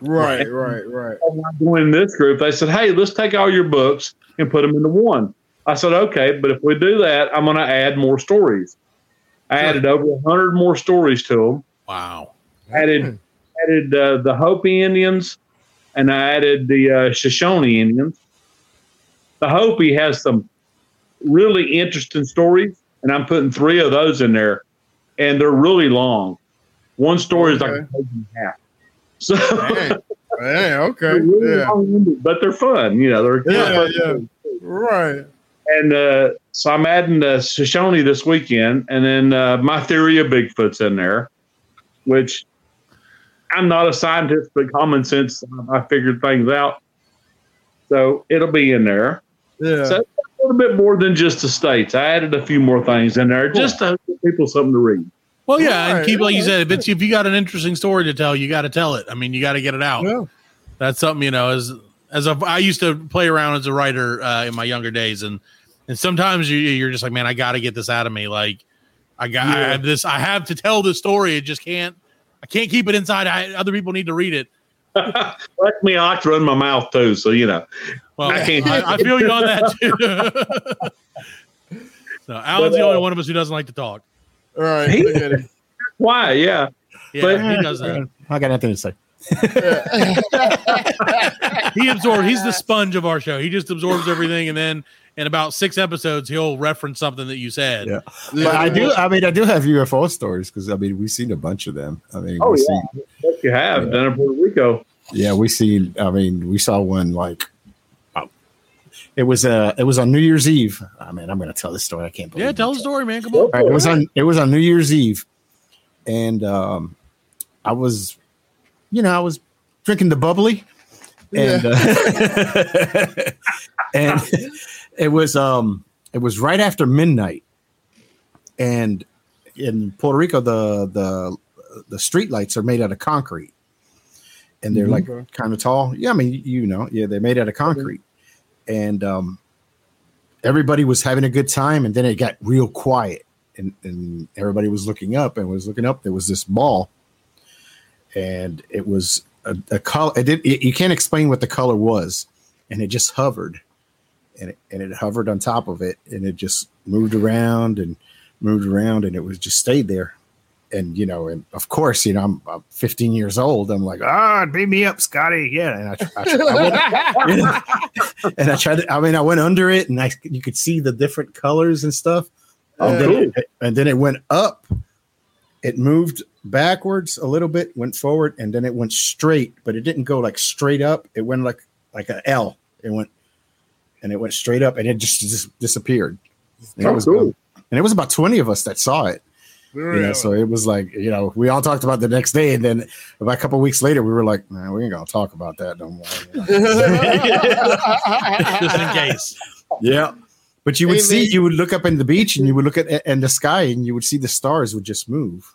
Right, right, right. when I joined this group, they said, "Hey, let's take all your books and put them into one." I said, "Okay, but if we do that, I'm going to add more stories." I added over hundred more stories to them. Wow. Added added uh, the Hopi Indians, and I added the uh, Shoshone Indians. the Hopi has some really interesting stories, and I'm putting three of those in there, and they're really long. One story is like a page and a half. [LAUGHS] So Dang. Dang, okay. they're really Yeah. long-winded, but they're fun. You know, they're Yeah, yeah. Right. And uh, so I'm adding uh, Shoshone this weekend, and then uh, my theory of Bigfoot's in there, which I'm not a scientist, but common sense, I figured things out. So it'll be in there. Yeah. So a little bit more than just the states. I added a few more things in there just to give people something to read. Well, yeah, and keep like you said, if it's if you got an interesting story to tell, you got to tell it. I mean, you got to get it out. Yeah. That's something you know. As as a, I used to play around as a writer uh, in my younger days, and and sometimes you you're just like, man, I got to get this out of me. Like, I got I have this. I have to tell this story. It just can't. I can't keep it inside. I, other people need to read it. [LAUGHS] Like me, I like to run my mouth too, so you know. Well, I I, can't- I, feel you on that too. [LAUGHS] so Alan's the only uh, one of us who doesn't like to talk. All right. Look at it. Why? Yeah. Yeah, But- he does that. [LAUGHS] I got nothing to say. he absorbs. He's the sponge of our show. He just absorbs everything, and then in about six episodes, he'll reference something that you said. Yeah. But I do. I mean, I do have UFO stories because I mean, we've seen a bunch of them. I mean, Oh, we yeah. see, Yes, you have down in Puerto Rico. yeah, we see. I mean, we saw one like. oh, It was uh it was on New Year's Eve. I mean, I'm going to tell this story. I can't believe. Yeah, tell the story, man. Come on. All right, it was on it was on New Year's Eve, and um, I was, you know, I was drinking the bubbly, and uh, [LAUGHS] and it was um it was right after midnight, and in Puerto Rico the the the street lights are made out of concrete, and they're like kind of tall. Yeah, I mean you know, yeah, they're made out of concrete, and um, everybody was having a good time, and then it got real quiet, and, and everybody was looking up and was looking up. There was this ball, and it was a, a color. It did. It, you can't explain what the color was, and it just hovered, and it, and it hovered on top of it, and it just moved around and moved around, and it was just stayed there. And you know, and of course, you know, I'm, I'm 15 years old. I'm like, ah, beat me up, Scotty. Yeah, and I, I, I went, you [LAUGHS] know, [LAUGHS] and I tried to, I mean, I went under it and I, you could see the different colors and stuff. And, then it, and then it went up. It moved backwards a little bit, went forward, and then it went straight, but it didn't go like straight up. It went like, like an L. It went, and it went straight up and it just, just disappeared. And it Oh, was cool. And it was about 20 of us that saw it. You know, so it was like, you know, we all talked about the next day, and then about a couple weeks later, we were like, man, we ain't gonna talk about that no more. you [LAUGHS] know? [LAUGHS] Just in case. Yeah. But you would Hey, see, man. you would look up in the beach and you would look at and the sky and you would see the stars would just move.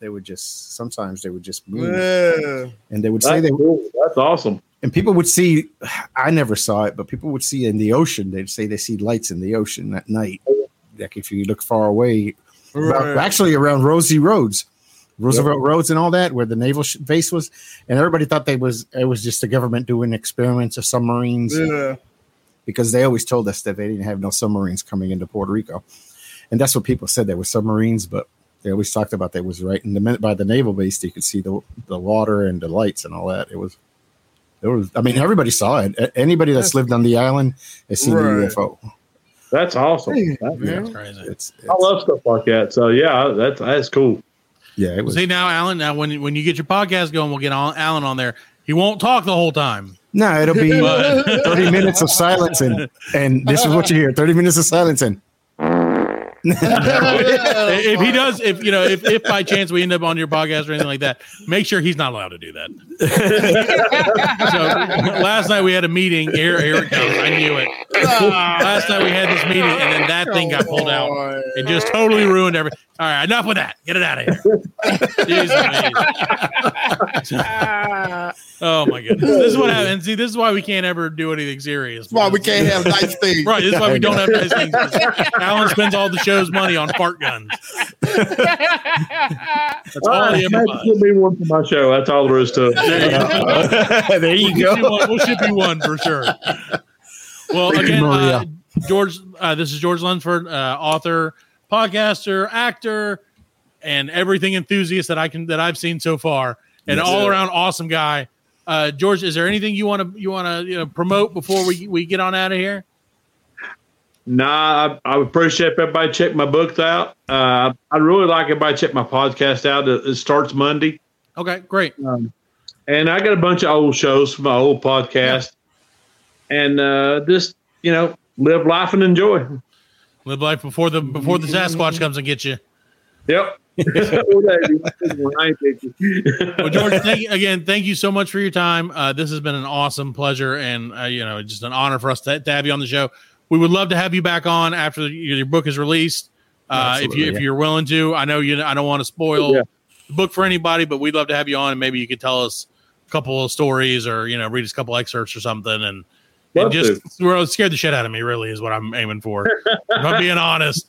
They would just sometimes they would just move. Yeah. And they would say they cool. That's awesome. And people would see I never saw it, but people would see in the ocean, they'd say they see lights in the ocean at night. Like if you look far away, about- actually around Rosie Roads, Roosevelt Roads and all that, where the naval sh- base was, and everybody thought they was it was just the government doing experiments of submarines Yeah. because they always told us that they didn't have no submarines coming into Puerto Rico, and that's what people said. There were submarines, but they always talked about that was right in the minute by the naval base. You could see the the water and the lights and all that. It was, it was. I mean, everybody saw it. Anybody that's lived on the island has seen Right. the UFO. That's awesome. Hey, That- That's crazy. It's, I love stuff like that. So yeah, that's that's cool. yeah, it was. See now, Alan. Now, when when you get your podcast going, we'll get on, Alan on there. He won't talk the whole time. No, it'll be [LAUGHS] But- 30 minutes of silence and and this is what you hear 30 minutes of silence and if he does, if you know, if, if by chance we end up on your podcast or anything like that, make sure he's not allowed to do that. so last night we had a meeting. Here, here it comes. I knew it. last night we had this meeting, and then that thing got pulled out. It just totally ruined everything. All right, enough with that. Get it out of here. [LAUGHS] Jeez [LAUGHS] oh my goodness. This is what happens. See, this is why we can't ever do anything serious. Why we can't have nice things. Right. This is why we don't have [LAUGHS] nice things. Alan spends all the show's money on fart guns. That's all All right, he ever buys. give me one for my show. That's all there is to it. there you We'll ship you go one- We'll ship you one for sure. Well, Thank you, again, uh, George, uh, this is George Lunsford, uh, author, podcaster, actor, and everything enthusiast that I can that I've seen so far, and Yes. all around awesome guy. Uh, George, is there anything you want to you want to you know, promote before we we get on out of here? Nah, I, I appreciate if everybody check my books out. Uh, I really like everybody check my podcast out. It, it starts Monday. Okay, great. Um, and I got a bunch of old shows from my old podcast. And uh, just, you know, live life and enjoy. Live life before the before the Sasquatch comes and gets you. Yep. well, George, thank you, again, thank you so much for your time. Uh, this has been an awesome pleasure, and uh, you know, just an honor for us to, to, have you on the show. We would love to have you back on after your, your book is released, uh, if you if you're willing to. I know you. I don't want to spoil yeah. the book for anybody, but we'd love to have you on, and maybe you could tell us a couple of stories, or you know, read us a couple excerpts or something, and. And just well, scared the shit out of me. Really, is what I'm aiming for. if I'm being honest.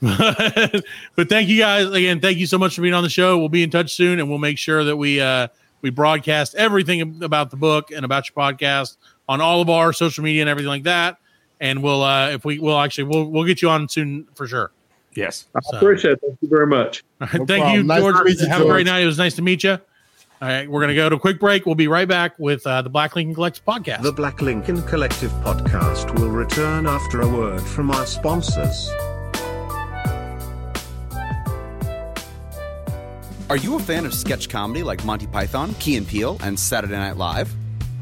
[LAUGHS] but thank you guys again. Thank you so much for being on the show. We'll be in touch soon, and we'll make sure that we uh, we broadcast everything about the book and about your podcast on all of our social media and everything like that. And we'll uh, if we will actually we'll we'll get you on soon for sure. Yes, I so. appreciate it. Thank you very much. no thank problem. you, nice George. You, Have George. a great night. It was nice to meet you. All right, we're going to go to a quick break. We'll be right back with uh, the Black Lincoln Collective podcast. The Black Lincoln Collective podcast will return after a word from our sponsors. Are you a fan of sketch comedy like Monty Python, Key and Peele, and Saturday Night Live?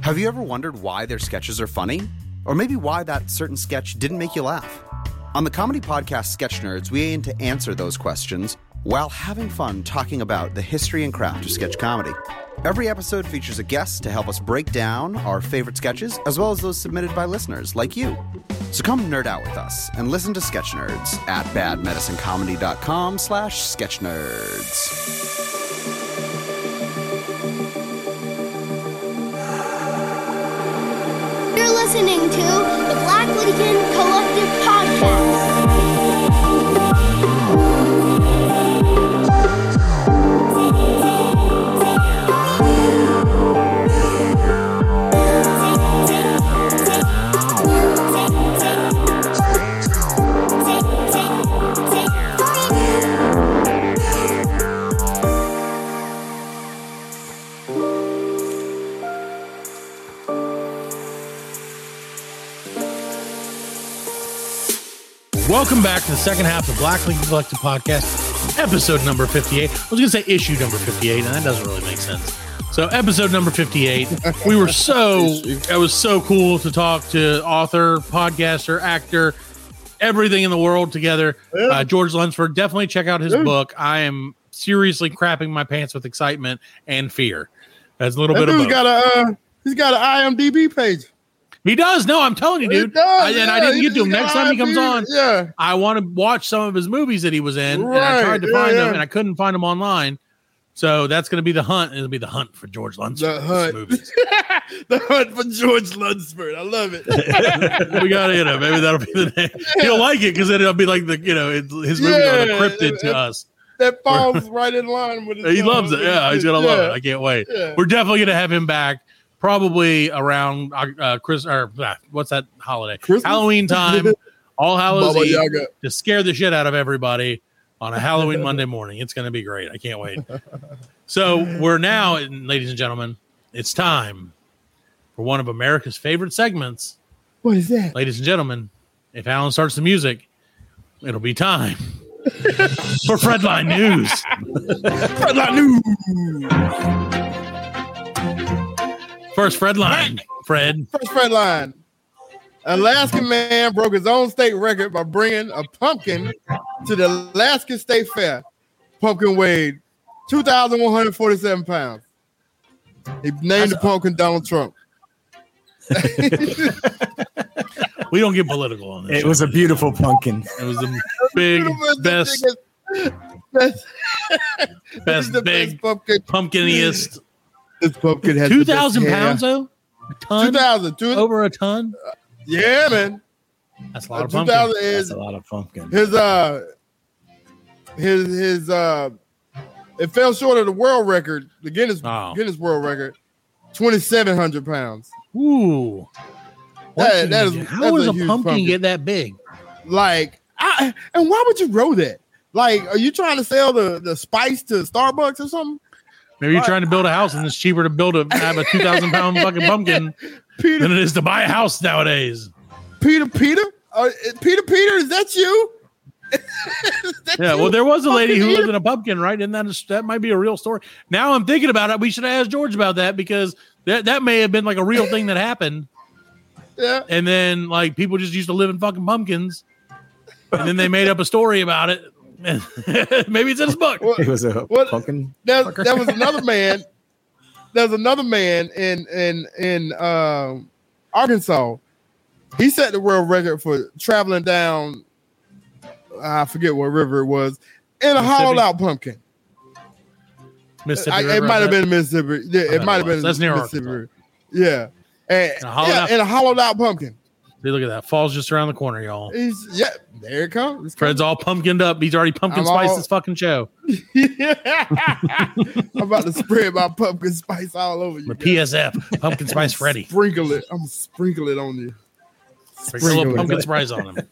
Have you ever wondered why their sketches are funny? Or maybe why that certain sketch didn't make you laugh? On the comedy podcast Sketch Nerds, we aim to answer those questions while having fun talking about the history and craft of sketch comedy. Every episode features a guest to help us break down our favorite sketches, as well as those submitted by listeners like you. So come nerd out with us and listen to Sketch Nerds at badmedicinecomedy.com slash sketchnerds. You're listening to the Black Lincoln Collective Podcast. Welcome back to the second half of Black Lincoln Collective Podcast, episode number 58. I was going to say issue number 58, and that doesn't really make sense. So, episode number 58. We were so, it was so cool to talk to author, podcaster, actor, everything in the world together. Uh, George Lunsford, definitely check out his book. I am seriously crapping my pants with excitement and fear. That's a little that bit of both. got a, uh, he's got an IMDb page. He does. No, I'm telling you, dude. Does, I, yeah, and I didn't get to him. Next time he comes on, yeah, I want to watch some of his movies that he was in, right. and I tried to yeah, find yeah. them, and I couldn't find them online. So that's going to be the hunt. It'll be the hunt for George Lunsford. The hunt. [LAUGHS] the hunt for George Lunsford. I love it. [LAUGHS] we got to, you know, maybe that'll be the [LAUGHS] name. He'll like it because then it'll be like the, you know, his movies are the cryptid to us. That falls right in line with. He loves it. Yeah, he's gonna love it. I can't wait. We're definitely gonna have him back probably around uh, Chris or uh, what's that holiday? Christmas? Halloween time, [LAUGHS] All Hallows Baba Eve, Yaga. to scare the shit out of everybody on a Halloween Monday morning. It's going to be great. I can't wait. So we're now, ladies and gentlemen, it's time for one of America's favorite segments. What is that? Ladies and gentlemen, if Alan starts the music, it'll be time [LAUGHS] for Fredline News. Fredline News. First Fredline, Fred. First Fred line. Alaskan man broke his own state record by bringing a pumpkin to the Alaska State Fair. Pumpkin weighed 2,147 pounds. He named the pumpkin Donald Trump. [LAUGHS] We don't get political on this. It was a beautiful pumpkin. It was the [LAUGHS] big, [LAUGHS] best, Best, best the big best pumpkin. pumpkiniest. This pumpkin has Two the hair. pounds though. A ton. 2,000. Two, Over a ton. yeah, man. That's a lot Uh, of pumpkin. 2,000 That's a lot of pumpkin. his uh his his uh it fell short of the world record, the Guinness Oh. Guinness World Record, twenty seven hundred pounds. Ooh. That- What that you- is- how that's does a a pumpkin, pumpkin. get that big? Like, I, and why would you grow that? Like, are you trying to sell the the spice to Starbucks or something? Maybe you're trying to build a house and it's cheaper to build a have a two thousand pound [LAUGHS] fucking pumpkin Peter, than it is to buy a house nowadays. Peter, Peter. uh, Peter Peter, is that you? [LAUGHS] Yeah, well, there was a lady who lived in a pumpkin, right? And that is that might be a real story. Now I'm thinking about it. We should ask George about that because that that may have been like a real thing that happened. [LAUGHS] Yeah. And then like people just used to live in fucking pumpkins, and then they made up a story about it. [LAUGHS] Maybe it's in his book. It was a What- pumpkin. There, there was another man. There's another man in in in um, Arkansas. He set the world record for traveling down. I forget what river it was in a hollowed out pumpkin. Mississippi I- it might have been Mississippi. Yeah, it might have been That's near Mississippi. Yeah, and, In a hollowed yeah, out- in a hollowed out pumpkin. See, look at that. Falls just around the corner, y'all. He's yeah, there it comes. It's Fred's all pumpkined up. He's already pumpkin I'm spiced all- this fucking show. [LAUGHS] I'm about to spread my pumpkin spice all over you. The guys. PSF, pumpkin spice [LAUGHS] Freddy. Sprinkle it. I'm gonna sprinkle it on you. Sprinkle a little pumpkin spice on him.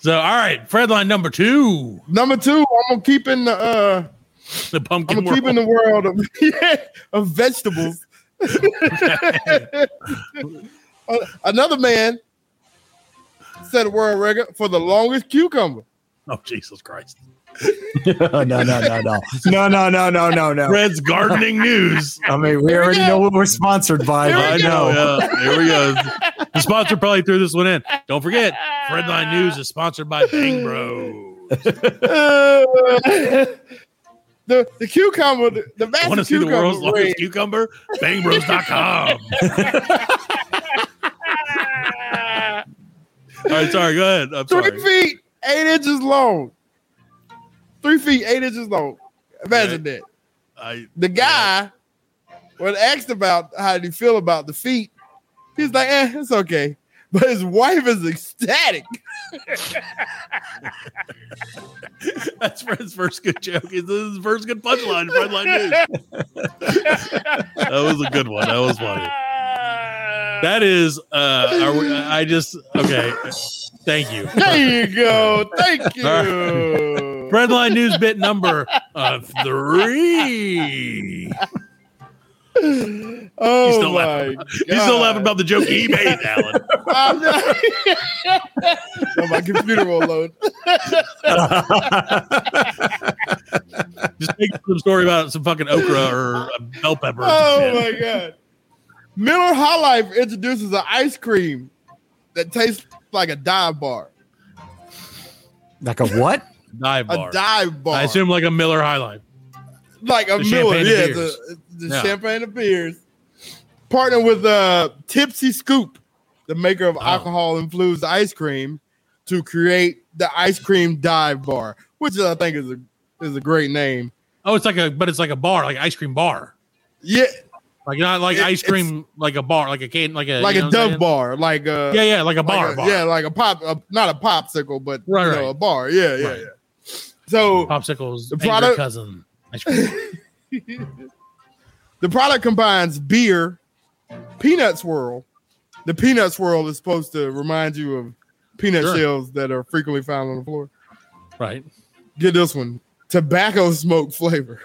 So, all right, Fred line number two, Number two, I'm gonna keep in the uh the pumpkin I'm gonna keep in the world of, [LAUGHS] of vegetables. Another man set a world record for the longest cucumber. Oh, Jesus Christ. [LAUGHS] no, no, no, no, no, no, no, no, no, no, no. Fred's gardening news. I mean, we already know what we're sponsored by. Here but I go. know. Yeah, here we go. The sponsor probably threw this one in. Don't forget, Fredline News is sponsored by Bang Bros. Uh, [LAUGHS] the the cucumber, the, the massive Want to see the world's longest range- cucumber? Bangbros.com. [LAUGHS] All right, sorry. Go ahead. I'm three sorry. feet eight inches long. Three feet eight inches long. Imagine that. I, The guy, when asked about how did he feel about the feet, he's like, "Eh, it's okay." But his wife is ecstatic. [LAUGHS] That's Fred's first good joke. This is his first good punchline. Fredline News. [LAUGHS] that was a good one. That was funny. [LAUGHS] [LAUGHS] That is. uh are we, I just okay. Thank you. There you go. Thank [LAUGHS] you. All Breadline news bit number uh, three. [LAUGHS] Oh He's still my laughing. god! He's still laughing about the joke he made, Alan. Oh, my computer won't load. Just make some story about some fucking okra or bell pepper. Oh my god! Miller High Life introduces an ice cream that tastes like a dive bar. Like a what? Dive bar. A dive bar. I assume like a Miller High Life. like a The Miller, yeah, the, the Yeah. champagne of beers. Partner with uh, Tipsy Scoop, the maker of alcohol infused ice cream, to create the ice cream dive bar, which I think is a is a great name. Oh, it's like a, but it's like a bar, like ice cream bar. Yeah, Like not like It- ice cream, like a bar, like a can, like a like you a know I'm Dove bar, like a Yeah, yeah, like a bar. like a- bar. yeah, like a pop, a, not a popsicle, but Right, you know, right. a bar. Yeah, yeah, Right. yeah. So popsicles. The product- cousin. Ice cream. [LAUGHS] the product combines beer, peanut swirl. The peanut swirl is supposed to remind you of peanut Sure. shells that are frequently found on the floor. right. Get this one. Tobacco smoke flavor.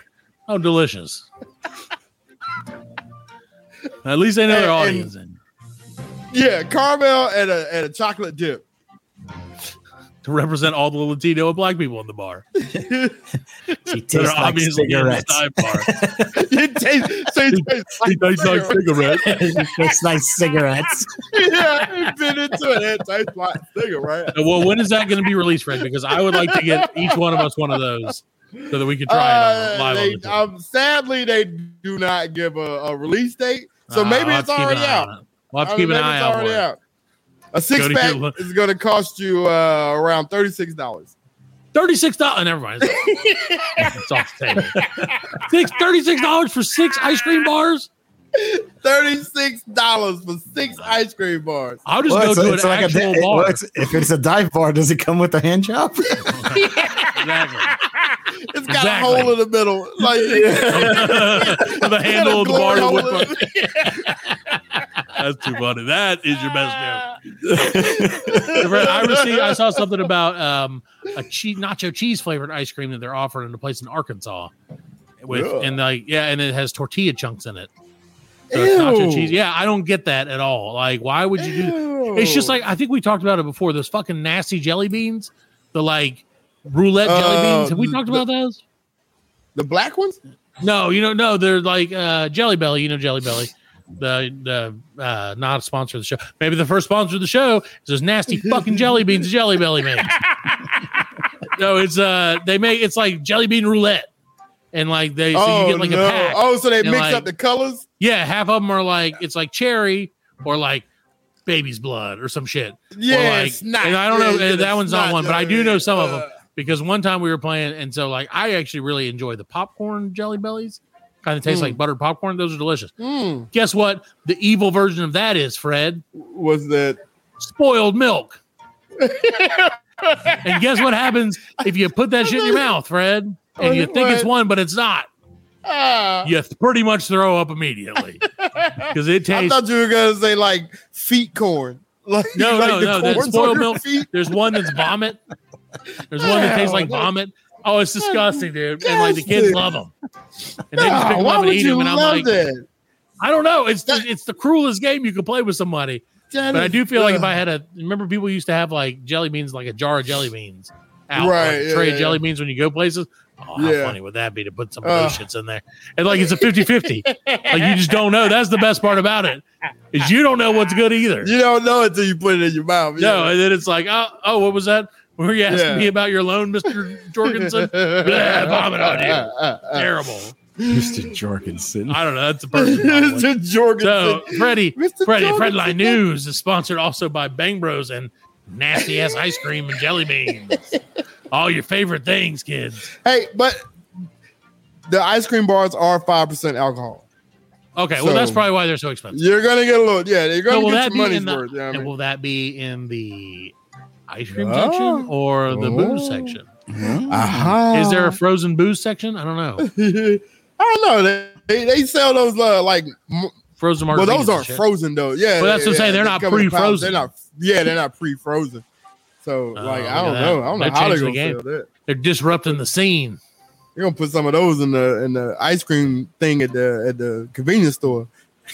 Oh, delicious. [LAUGHS] At least they know their And- audience. in. Yeah, caramel and a and a chocolate dip. to represent all the Latino and black people in the bar. [LAUGHS] She That tastes are like obviously in the cigarettes. bar. it [LAUGHS] tastes, so it tastes like [LAUGHS] He tastes like cigarettes. She tastes like cigarettes. yeah, it bit into it. It tastes like cigarette. well, when is that going to be released, Fred? Because I would like to get each one of us one of those so that we could try it on, Uh, live they, on the um, sadly, they do not give a, a release date, so Ah, maybe we'll it's to keep an already out. on it. We'll have to I keep an eye it's out for already it. out. A six Go pack your- is going to cost you uh, around thirty six dollars. Thirty-six dollars. Never mind. It's off the table. [LAUGHS] Six, Thirty-six dollars for six ice cream bars. Thirty six dollars for six ice cream bars. I'll just Well, go it's, to it's an like a actual bar. well, it's- if it's a dive bar, does it come with a hand job? [LAUGHS] exactly. It's got Exactly. a hole in the middle, like [LAUGHS] the handle of the bar. Glory to hole whip. That's too funny. That is your best joke. [LAUGHS] I received. I saw something about um, a cheese, nacho cheese flavored ice cream that they're offering in a place in Arkansas. With Yeah. and like yeah, and it has tortilla chunks in it. So it's nacho Ew. cheese. Yeah, I don't get that at all. Like, why would you do? It's just like I think we talked about it before. Those fucking nasty jelly beans, the like roulette jelly Uh, beans. Have we talked the- about those? The black ones? No, you know, no, they're like uh Jelly Belly. You know, Jelly Belly. The the uh not a sponsor of the show. Maybe the first sponsor of the show is those nasty [LAUGHS] fucking jelly beans Jelly Belly makes. [LAUGHS] no, it's uh they make it's like jelly bean roulette. And like they so oh, you get like no. a pack. oh, so they mix like- up the colors? Yeah, half of them are like it's like cherry or like baby's blood or some shit. Yeah, like, not- and I don't yeah, know. yeah, that one's not not one, but I do know some of uh, them because one time we were playing, and so like I actually really enjoy the popcorn jelly bellies. Kind of taste Mm. like buttered popcorn. Those are delicious. Mm. Guess what? The evil version of that is Fred Was that spoiled milk. [LAUGHS] and guess what happens if you put that shit in your mouth, Fred? And you think it's one, but it's not. Ah. You pretty much throw up immediately [LAUGHS] because it tastes. I thought you were gonna say like feet corn. [LAUGHS] Like, No, like no, the no. That's corns spoiled milk. feet. There's one that's vomit. There's one that tastes like vomit. Oh, it's disgusting, dude. And like the kids love them, and they just pick them up and eat them. And I'm like, that? I don't know. It's the, it's the cruelest game you can play with somebody. That But I do feel like if. I had a remember, people used to have like jelly beans, like a jar of jelly beans, out, Right, like a yeah, tray yeah, of jelly yeah. beans when you go places. Oh, how Yeah. funny would that be to put some of Ugh. those uh. shits in there? And like it's a 50 50. like you just don't know. That's the best part about it. Is you don't know what's good either. You don't know until you put it in your mouth. No, yeah. and then it's like, oh, oh, what was that? Were you asking Yeah. me about your loan, Mr. Jorgensen? [LAUGHS] Blah, vomit on you. Terrible. Mr. Jorgensen. I don't know. That's a person. problem. [LAUGHS] Mr. Jorgensen. So, Freddie, Mr. Freddie, Jorgensen. Fredline News is sponsored also by Bang Bros and nasty ass ice cream and jelly beans. [LAUGHS] All your favorite things, kids. Hey, but the ice cream bars are five percent alcohol. Okay, well, that's probably why they're so expensive. You're gonna get a little, yeah. You're gonna will get that your be money's in the, worth. Yeah, I and mean, will that be in the ice cream Oh. section or the booze Oh. section? Aha. Is there a frozen booze section? I don't know. [LAUGHS] I don't know. They, they, they sell those uh, like m- Frozen well, those aren't frozen though. Yeah, Well, that's what I'm yeah, saying. They're they not come in pounds. pre-frozen. They're not. Yeah, they're not pre-frozen. So oh, like, Oh, I don't that. know. I don't know That how they're gonna game. sell that. They're disrupting the scene. You're gonna put some of those in the in the ice cream thing at the at the convenience store.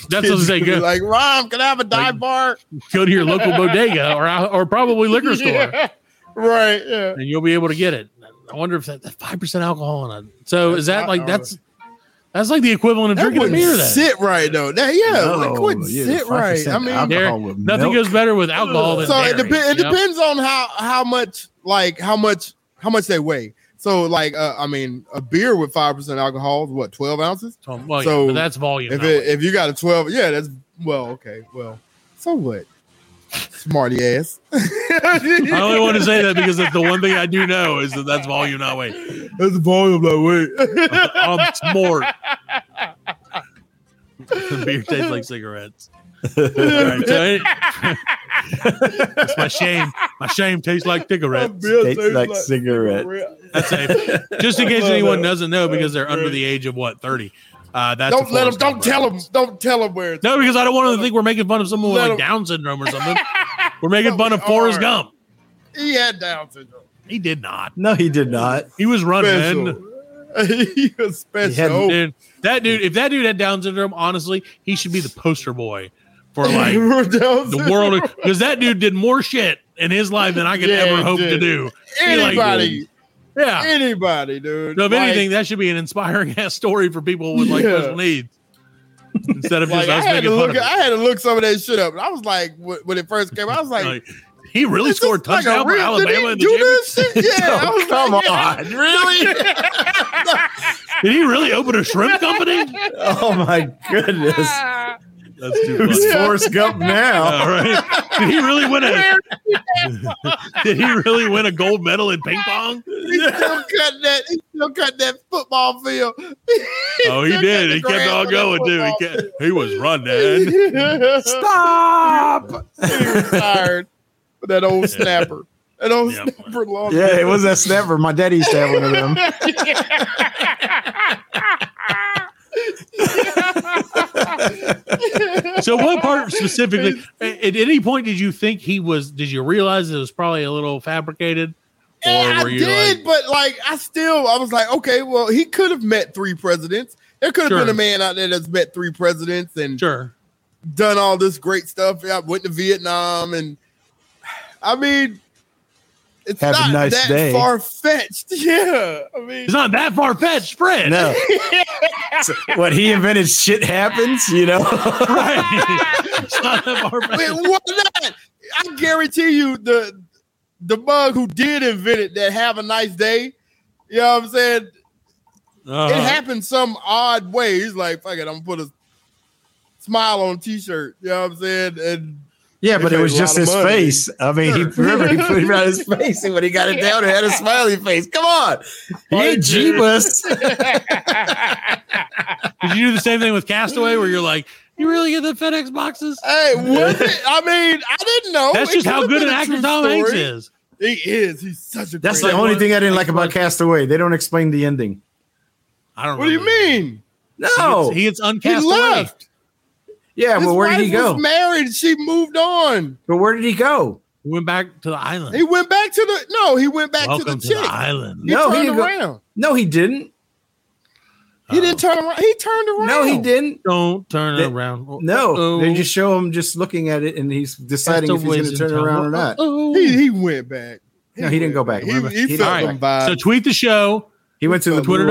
That's what I Kids say. [LAUGHS] Go, Like, Rom, can I have a dive Like- bar? go to your local bodega or or probably liquor [LAUGHS] store, Yeah. Right. Yeah. and you'll be able to get it. I wonder if that five percent alcohol in it. So is that like that's that's like the equivalent of That drinking a wouldn't beer? Then sit right though. That, yeah, No, that wouldn't yeah, sit right. I mean, alcohol There- nothing milk. goes better with alcohol than so it, dairy, dep- it you know? depends on how how much like how much how much they weigh. So like uh, I mean, a beer with five percent alcohol is what twelve ounces. So, well, yeah, So, but that's volume. If it, if you got a twelve, yeah, that's well okay. Well, so what? Smarty ass. I only want to say that [LAUGHS] because that's the one thing I do know is that that's volume, not weight. That's the volume that way. [LAUGHS] I'm smart. the beer tastes like cigarettes. All right, so it- it's my shame. My shame tastes like cigarettes. Tastes like cigarette. That's safe. Just in case anyone doesn't know, because they're under the age of what thirty. Uh, that's Don't let them. Don't Gump tell them. Don't tell them where it's. No, because I don't want them to think we're making fun of someone with Let like 'em- Down syndrome or something. We're making fun of we Forrest. Gump. He had Down syndrome. He did not. No, he did not. He was running. Special. [LAUGHS] he was special. Dude, that dude, if that dude had Down syndrome, honestly, he should be the poster boy for [LAUGHS] like the syndrome. world because that dude did more shit in his life than I could Yeah, ever he hope to do. He, like, Anybody, yeah. anybody, dude. So if Like- anything, that should be an inspiring [LAUGHS] ass story for people with like Yeah. special needs instead of Like, just I us had making to fun look. of I had to look some of that shit up. And I was like, when it first came, I was like, Like, he really this scored like a touchdown for real- did he Alabama in the do this? [LAUGHS] Yeah, I was come like, on, really? [LAUGHS] Did he really open a shrimp company? oh my goodness! That's too Who's funny. Forrest Gump now? [LAUGHS] All right. Did he really win a? did he really win a gold medal in ping pong? He still cut that. He still cut that football field. Oh, he did. He kept grass on on going that too. He kept, he was running. field. Stop! he retired with that old snapper. That old Yep. snapper lost. Yeah, it was that snapper. My daddy used to have one of them. So, what part specifically? At, at any point, did you think he was? Did you realize it was probably a little fabricated, Yeah, I you did, like, but like I still, I was like, okay, well, he could have met three presidents. There could have Sure. been a man out there that's met three presidents and sure? done all this great stuff. Yeah, went to Vietnam, and I mean, it's Have a not nice that day. far fetched. [LAUGHS] Yeah, I mean, It's not that far fetched, Fred. No. [LAUGHS] So, what he invented shit happens, you know. [LAUGHS] right. it's not that far I fetched. mean, why not? I guarantee you, the the mug who did invent it that have a nice day. You know what I'm saying? Uh-huh. It happened some odd way. He's like, fuck it, I'm gonna put a smile on a t-shirt. You know what I'm saying? And Yeah, but it was just his money. face. I mean, he [LAUGHS] remember he put it on his face, and when he got it down, it had a [LAUGHS] smiley face. Come on, he ain't Jeebus. [LAUGHS] Did you do the same thing with Castaway, where you're like, you really get the FedEx boxes? Hey, was it? I mean, I didn't know. That's It just how good an actor true Tom Hanks is. He is. He's such a. That's great the only actor. thing I didn't like about Castaway. They don't explain the ending. I don't. Know what do you mean? No, He gets He uncast away. left. Yeah, His but where did he wife go? Was married. She moved on. But where did he go? He went back to the island. He went back to the. No, he went back Welcome to the chick. island. He No, he didn't go- No, he didn't. He didn't turn around. He turned around. No, he didn't. Don't turn They- around. No, Uh-oh. they just show him just looking at it, and he's deciding if he's going to turn in around or not. He he went back. No, he didn't go back. He, Remember? he, He felt didn't go vibes. So tweet the show, He went to the Blue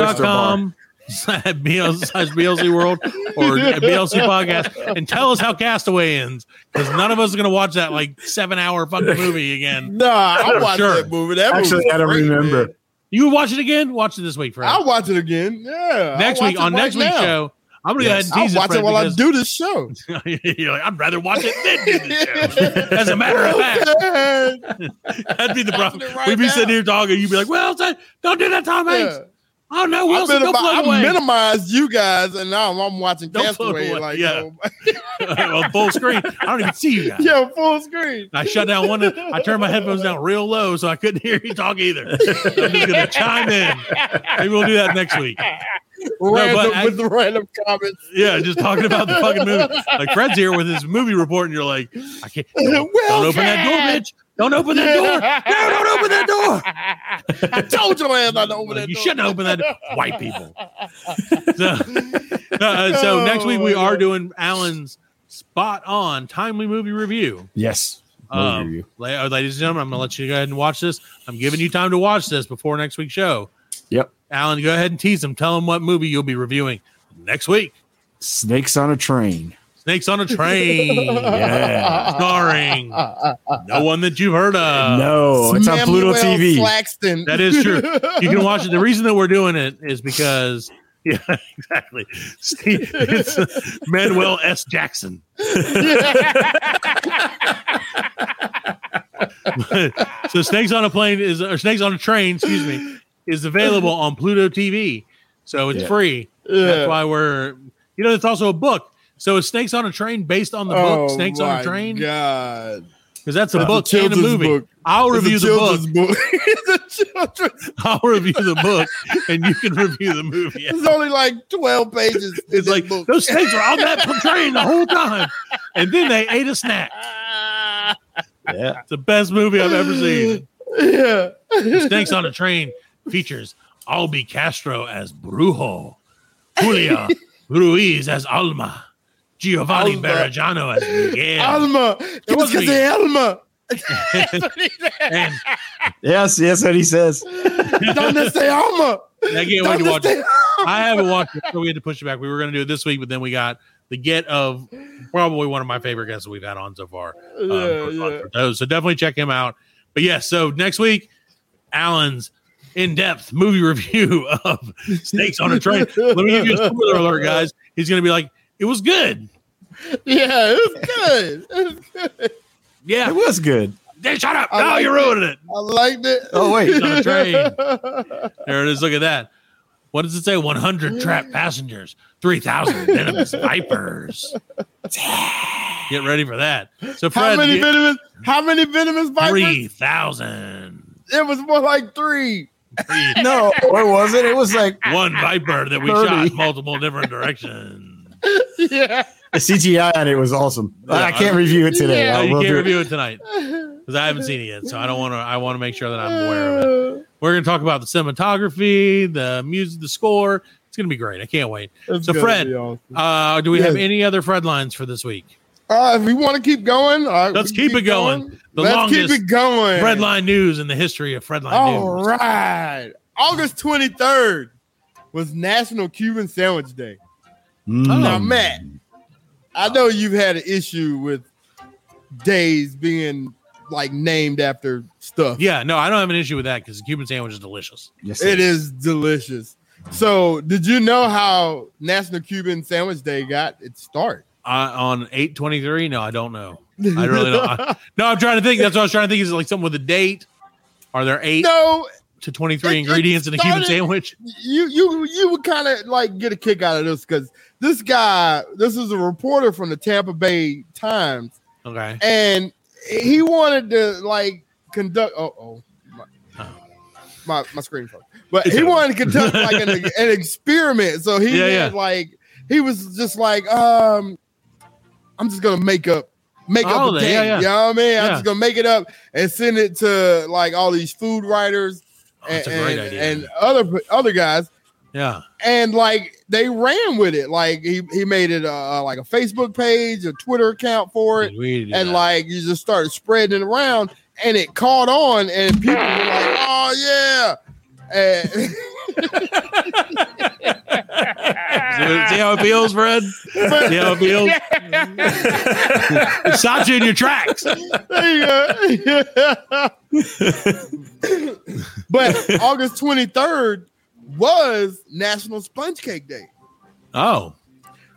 Oyster slash BLC World or [LAUGHS] BLC podcast and tell us how Castaway ends because none of us are going to watch that like seven hour fucking movie again. [LAUGHS] Nah, I watched Sure. that movie. That Actually, movie I don't great, remember. man. You watch it again? Watch it this week, Fred. I'll watch it again. Yeah. next week on it next right week's now. show. I'm gonna go ahead and I'll watch it, it while I do this show. [LAUGHS] You're like, I'd rather watch it than do this show. As a matter of fact, that'd be the problem. Right We'd be now. sitting here talking. You'd be like, "Well, don't do that, Tom Hanks." Oh no, I, Wilson, don't minimi- float I minimized you guys, and now I'm watching Don't Castaway. away, Like, yeah. well, [LAUGHS] full screen. I don't even see you guys. yeah, full screen. I shut down one. I turned my headphones down real low so I couldn't hear you talk either. I'm just gonna chime in. Maybe we'll do that next week. Random I- with the random comments. Yeah, just talking about the fucking movie. Like Fred's here with his movie report, and you're like, I can't. [LAUGHS] Don't, don't open that door, bitch. Don't open that door. No, don't open that door. [LAUGHS] I told your ass not to open that you door. You shouldn't open that. door. White people. So, uh, so next week we are doing Alan's spot on timely movie review. Yes. Movie Um, review. uh, ladies and gentlemen, I'm gonna let you go ahead and watch this. I'm giving you time to watch this before next week's show. Yep. Alan, go ahead and tease them. Tell them what movie you'll be reviewing next week. Snakes on a train. Snakes on a Train. Yeah. Starring no one that you've heard of. No, it's on Pluto TV. Flaxton. That is true. You can watch it. The reason that we're doing it is because, [LAUGHS] yeah, exactly. Steve, it's uh, Manuel S. Jackson. [LAUGHS] so Snakes on a Plane is, or Snakes on a Train, excuse me, is available on Pluto TV. So it's Yeah. free. Yeah. That's why we're, you know, it's also a book. So it's Snakes on a Train based on the book Oh Snakes on a Train? God. Because that's a book and a movie. book. I'll It's review the book. book. [LAUGHS] it's a children's. [LAUGHS] I'll review the book and you can review the movie. It's only like 12 pages. It's like book. those snakes were on that [LAUGHS] train the whole time. And then they ate a snack. Yeah. It's the best movie I've ever seen. yeah. Snakes on a Train features Alby Castro as Brujo, Julia Ruiz as Alma, Giovanni Alma. Bejarano as Miguel, Alma. It was wasn't because of Alma. and [LAUGHS] Yes, yes, what he says. Don't say Alma. I can't wait to watch it. I haven't watched it, so we had to push it back. We were going to do it this week, but then we got the get of probably one of my favorite guests that we've had on so far. um, Yeah, yeah. those. So definitely check him out. But yes, so next week, Alan's in-depth movie [LAUGHS] review of Snakes on a Train. Let me give you a spoiler alert, guys. He's going to be like, "It was good." Yeah, it was good. [LAUGHS] It was good. Yeah, It was good. Hey, shut up! I No, you're it. ruining it. I liked it. Oh, wait. He's on a train. [LAUGHS] There it is. Look at that. What does it say? 100 trapped passengers, 3,000 venomous vipers. [LAUGHS] Get ready for that. So, How many you- venomous? How many venomous vipers? 3,000. It was more like three. No, or was it? It was like One viper that we 30. shot multiple different directions. Yeah. The CGI on it was awesome. I can't review it today. No, I you can't do it. review it tonight because I haven't seen it yet. So I don't want to. I want to make sure that I'm aware of it. We're going to talk about the cinematography, the music, the score. It's going to be great. I can't wait. It's so, gonna Fred, awesome. uh, do we have any other Fred lines for this week? Uh, if we want to keep going, uh, Let's we can keep it going. The Let's longest keep it going. Fred line news in the history of Fred line All news. right. August 23rd was National Cuban Sandwich Day. Mm. Now, Matt, I know you've had an issue with days being like named after stuff. Yeah, no, I don't have an issue with that because the Cuban sandwich is delicious. Yes, It is delicious. So, did you know how National Cuban Sandwich Day got its start? Uh, on eight twenty three, no, I don't know. I really don't. I- [LAUGHS] no, I'm trying to think. That's what I was trying to think. Is it like something with a date? Are there eight No, to twenty three It- it ingredients in a Cuban started- sandwich? you you you would kind of like get a kick out of this because this guy, this is a reporter from the Tampa Bay Times, Okay. and he wanted to like conduct. Oh, oh, my, my, my screen. But It's he wanted to conduct like an, [LAUGHS] an experiment. So he Yeah, had yeah. like he was just like, um, I'm just gonna make up. Make up Oh, a yeah, day, yeah. you know what I mean? I'm just gonna make it up and send it to like all these food writers Oh, that's and, a great idea. and other other guys Yeah. and like they ran with it. Like he he made it uh, like a Facebook page, a Twitter account for it, We and like you just started spreading it around, and it caught on, and people were like, "Oh yeah." And [LAUGHS] See how it feels, Fred? See how it feels? [LAUGHS] [LAUGHS] it stops you in your tracks. There you go. But [LAUGHS] August 23rd was National Sponge Cake Day. Oh.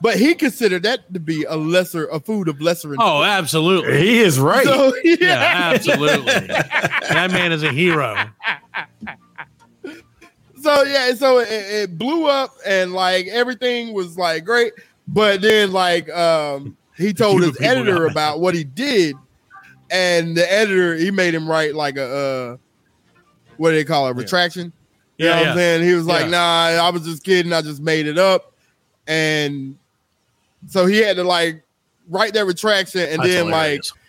But he considered that to be a lesser, a food of lesser. Oh, absolutely. He is right. So, [LAUGHS] yeah. Yeah, absolutely. that man is a hero. so yeah, so it, it blew up and like everything was like great, but then like um he [LAUGHS] told his editor about what he did, and the editor he made him write like a uh what do they call it retraction? You Yeah, know what yeah. I'm saying? He was like, Yeah. nah, I was just kidding, I just made it up, and so he had to like write that retraction and That's then hilarious. like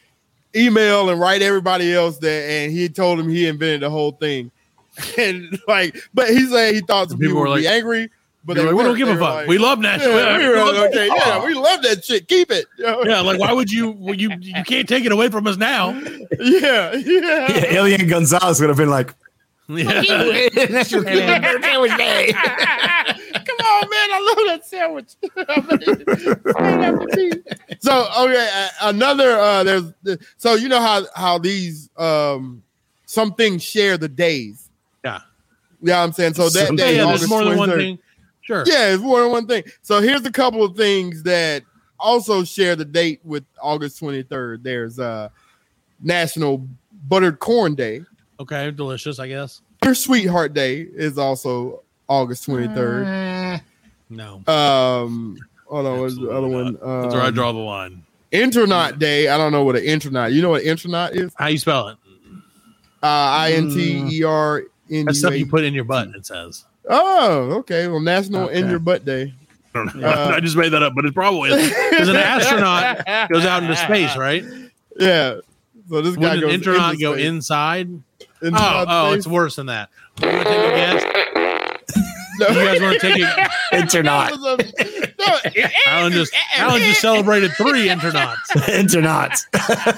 email and write everybody else that, and he told him he invented the whole thing. [LAUGHS] And like, but he said he thought some People people, were would be like- angry, but They they like, we don't give a fuck. like, we love Nashville. [LAUGHS] yeah, we were okay, yeah, we love that shit. Keep it. You [LAUGHS] know? Yeah, like why would you? Well, you you can't take it away from us now. yeah, yeah. Yeah, Elian Gonzalez would have been like, Yeah. National Cuban Sandwich Day. Come on, man! I love that sandwich. [LAUGHS] so okay, uh, another uh, there's so you know how how these um some things share the days. Yeah. Yeah, I'm saying so that day, yeah, August there's more than one 23rd. thing. Sure. Yeah, it's more than one thing. So here's a couple of things that also share the date with August 23rd. There's uh National Buttered Corn Day. Okay, delicious, I guess. Your Sweetheart Day is also August 23rd. No. Um, hold on, what's the other one? Um, That's where I draw the line. Internet Day. I don't know what an internet. You know what internet is? How you spell it? Uh, I N T E R N That's U stuff you put in your butt. It says. Oh, okay. Well, National In Your Butt Day. I don't know. Uh, [LAUGHS] I just made that up, but it probably is because an astronaut goes out into space, right? [LAUGHS] Yeah. So this guy Wouldn't goes an astronaut go space. inside? Oh, oh, space. it's worse than that. You want to take a guess? No. You guys want to take a? Internet. [LAUGHS] That [LAUGHS] was a- no, [LAUGHS] Alan just Alan just celebrated three internauts. Internet.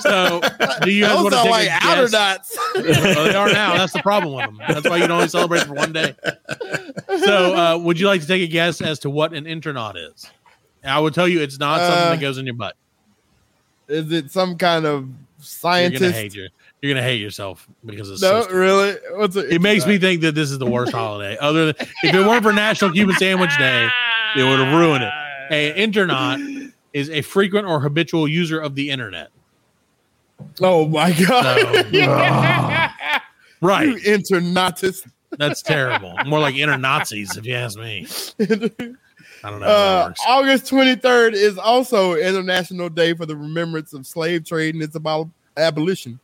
So, do you guys Those want to are take like a outer guess? knots. well, they are now. That's the problem with them. That's why you can only celebrate for one day. So, uh, would you like to take a guess as to what an internaut is? I would tell you it's not something Uh, that goes in your butt. Is it some kind of You're gonna hate your, You're gonna hate yourself because it's no, so really. What's it? It makes me think that this is the worst holiday. [LAUGHS] Other than if it weren't for National Cuban Sandwich Day, it would have ruined it. An [LAUGHS] internaut is a frequent or habitual user of the internet. Oh my god! So, [LAUGHS] right, You internautist. that's terrible. More like inner Nazis, if you ask me. I don't know. Uh. August 23rd is also International Day for the Remembrance of Slave Trade and its about abolition.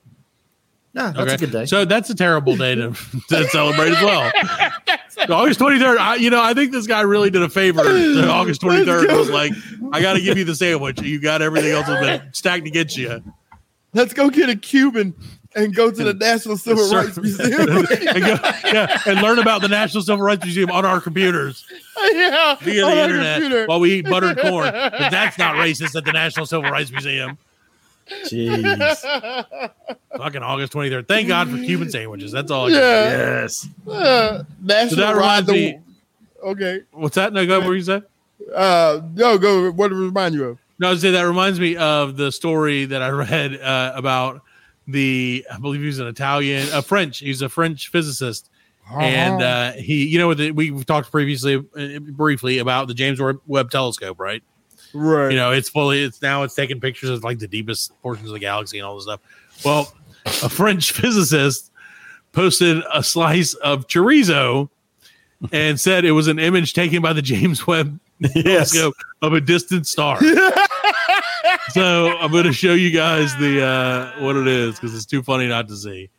Yeah, that's a good day. So that's a terrible day to, [LAUGHS] to celebrate as well. [LAUGHS] August 23rd. I, you know, I think this guy really did a favor. August 23rd was like, I got to give you the sandwich. You got everything else has been stacked against you. Let's go get a Cuban and go to the National Civil Sir- Rights [LAUGHS] Museum. and, go, yeah, and learn about the National Civil Rights Museum on our computers [LAUGHS] yeah, via the internet computer. while we eat buttered corn. [LAUGHS] But that's not racist at the National Civil Rights Museum. Jeez. Fucking August 23rd. Thank God for Cuban sandwiches. That's all. I can Yeah. say. Yes. Uh, National So that reminds the me- Okay. What's that? No, go. What were you say? Uh, no, go. What did it remind you of? No, I was saying that reminds me of the story that I read uh, about the. I believe he was an Italian, a French. He's a French physicist, and uh, he, you know, the, we we've talked previously uh, briefly about the James Webb Telescope, right? Right. You know, it's fully. It's now it's taking pictures of like the deepest portions of the galaxy and all this stuff. Well, a French [LAUGHS] physicist posted a slice of chorizo and said it was an image taken by the James Webb [LAUGHS] telescope of a distant star. [LAUGHS] so I'm going to show you guys the uh, what it is because it's too funny not to see.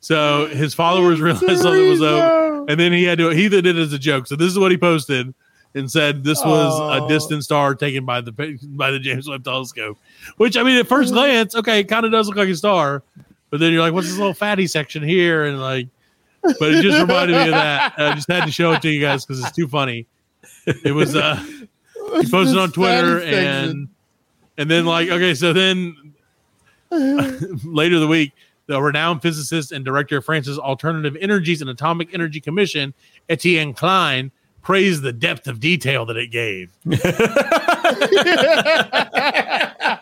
So his followers realized something was up, and then he had to he did it as a joke. So this is what he posted and said this was Oh. a distant star taken by the by the James Webb Telescope. Which I mean, at first glance, okay, it kind of does look like a star, but then you're like, what's this little fatty section here? And like, but it just reminded me of that. [LAUGHS] I just had to show it to you guys because it's too funny. It was uh he posted on Twitter and and then like okay, so then [LAUGHS] later the week, the renowned physicist and director of France's Alternative Energies and Atomic Energy Commission, Etienne Klein, praised the depth of detail that it gave. [LAUGHS]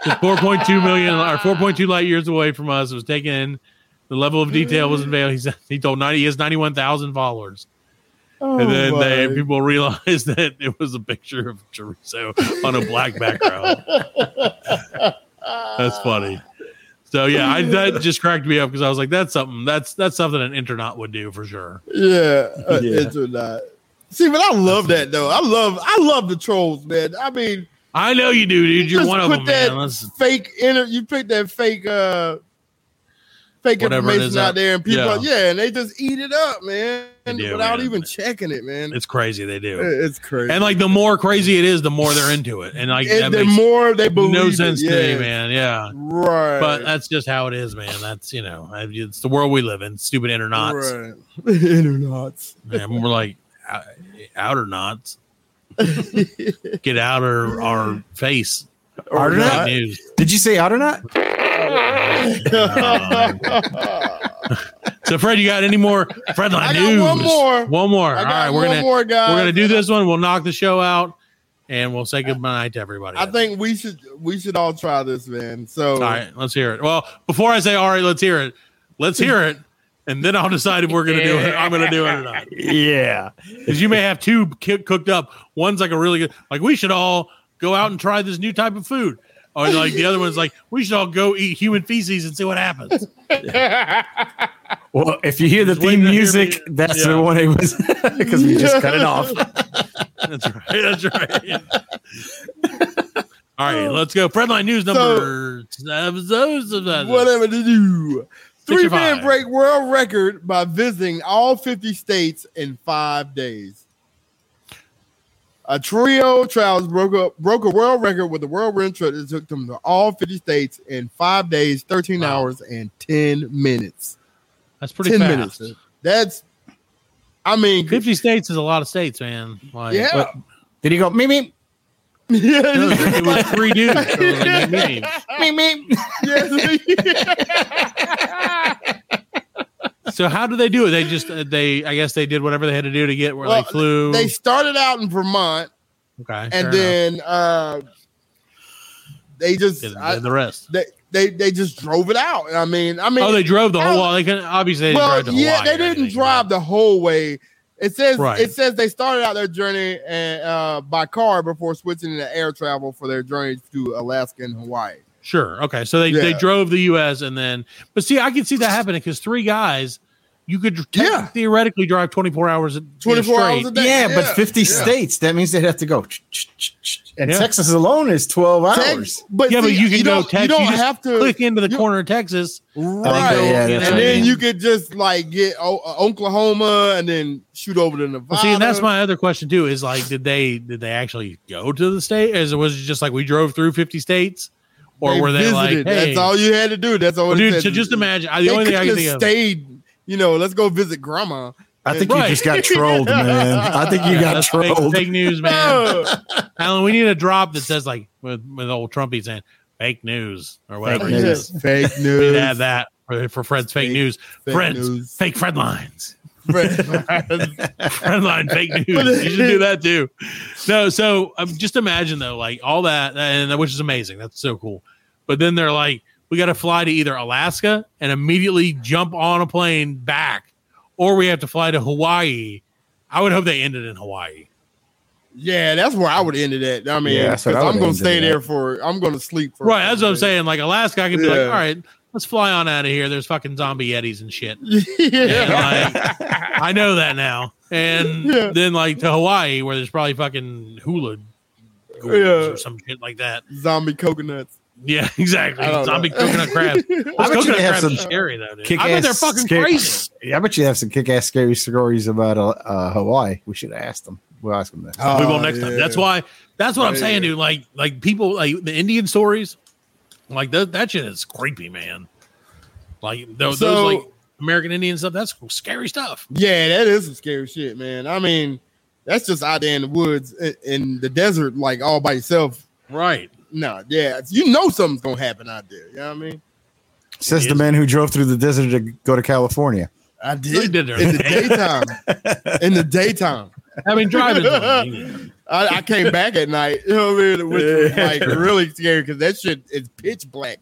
It's 4.2 million or 4.2 light years away from us. It was taken in. The level of detail was available. He said he told 90 he has 91,000 followers. Oh, and then they people realized [LAUGHS] that it was a picture of chorizo on a black background. [LAUGHS] That's funny. So yeah, I, that just cracked me up because I was like, "That's something. That's that's something an internaut would do for sure." Yeah, uh, Yeah. it's or not. See, but I love that though. I love, I love the trolls, man. I mean, I know you do, dude. You're just one of put them, that man. Let's- fake inter- You pick that fake, uh fake Whatever information out there, and people, Yeah. are- yeah, and they just eat it up, man, do, without man. even checking it, man. It's crazy. They do. It's crazy. And like the more crazy it is, the more they're into it. And like And the more they believe no it, sense to yeah. me, man. Yeah. Right. But that's just how it is, man. That's you know, it's the world we live in. Stupid internauts. Right. [LAUGHS] Internauts. Man, we're like outer knots. [LAUGHS] Get out our our face. Outer Bad knot? news. Did you say outer knot? [LAUGHS] So Fred, you got any more Fredline I got news? one more. One more. I All got right, we're gonna more, guys. we're gonna do this one. We'll knock the show out, and we'll say goodnight to everybody. I think we should we should all try this, man. So All right, let's hear it. Well, before I say all right, let's hear it. Let's hear it, and then I'll decide if we're gonna do it. I'm gonna do it or not. [LAUGHS] Yeah. Because you may have two ki- cooked up. One's like a really good, like we should all go out and try this new type of food. Or like the other one's like we should all go eat human feces and see what happens. [LAUGHS] Well, if you hear the theme music, that's Yeah. the one it was [LAUGHS] because we just cut it off. [LAUGHS] That's right. That's right. all right, [LAUGHS] let's go. Fredline news number seven. whatever to do. Three five. break world record by visiting all 50 states in five days. A trio travels broke up broke a world record with a whirlwind trip that took them to all 50 states in five days, 13 hours, and 10 minutes. That's pretty 10 fast. minutes. That's I mean, 50 states is a lot of states, man. Like, yeah. What? Did he go me me yeah. no, it was three dudes. So it was like, me, me. me me? So how do they do it? They just uh, they I guess they did whatever they had to do to get where Well, they flew. They started out in Vermont okay, and then uh they just and I- then the rest. they, they they just drove it out. I mean, I mean, oh, they drove the whole. They can obviously they well, yeah, they didn't drive the whole way. It says Right. it says they started out their journey and uh, by car before switching to air travel for their journey to Alaska and Hawaii. Sure. Okay. So they, they drove the U.S. and then, but see, I can see that happening because three guys you could te- theoretically drive 24 hours, a- 24 hours straight. a day. Yeah, but 50 yeah. states, that means they'd have to go. And Yeah. Texas alone is 12 hours. Tex- but yeah, but you can go Texas. You don't just have to click into the corner of Texas, Right. go- yeah, you that's and then you could just like get o- uh, Oklahoma and then shoot over to Nevada. Well, see, and that's my other question too. Is like, did they did they actually go to the state? As it was it just like we drove through fifty states, or They were they like, hey, That's all you had to do. That's all. Well, dude, said. so just imagine. I, the They only thing I can couldn't think have of. Stayed. You know, let's go visit grandma. I think Right. you just got [LAUGHS] trolled, man. I think you Yeah, got that's fake, trolled. fake news, man. Alan, we need a drop that says like with, with old Trumpy saying fake news or whatever. Fake news. Fake We news. need to have that for, for Fred's fake, news. fake Fred's news. fake Fred lines. Fred- [LAUGHS] Fred line fake [LAUGHS] news. You should do that too. No, so um, just imagine though, like all that, and which is amazing. That's so cool. But then they're like, we got to fly to either Alaska and immediately jump on a plane back, or we have to fly to Hawaii. I would hope they ended in Hawaii. yeah, that's where I would end it at. I mean, yeah, I I'm going to stay there at. for. I'm going to sleep for. Right, that's what I'm saying. Like Alaska, I could be like, all right, let's fly on out of here. There's fucking zombie yetis and shit. [LAUGHS] yeah. And, like, I know that now. And [LAUGHS] Yeah. then like to Hawaii, where there's probably fucking hula Yeah. or some shit like that. Zombie coconuts. Yeah, [LAUGHS] exactly. I don't Zombie know. coconut crabs. [LAUGHS] I bet you coconut they have crabs some are scary though, dude. I bet they're fucking crazy. Yeah, I bet you have some kick ass scary stories about uh, uh, Hawaii. We should ask them. We'll ask them that. we will Oh, next time. yeah. That's why. That's what I'm saying, yeah. dude. Like, like people, like the Indian stories, like that. That shit is creepy, man. Like those, So- those like American Indian stuff. That's scary stuff. Yeah, that is some scary shit, man. I mean, that's just out there in the woods i- in the desert, like all by yourself. Right. No, yeah, you know something's gonna happen out there. You know what I mean? Says the man who drove through the desert to go to California. I did, did there. in the daytime. in the daytime, [LAUGHS] I mean, driving. I [LAUGHS] I, I came back at night. You know what I mean? Which was like really scary because that shit is pitch black.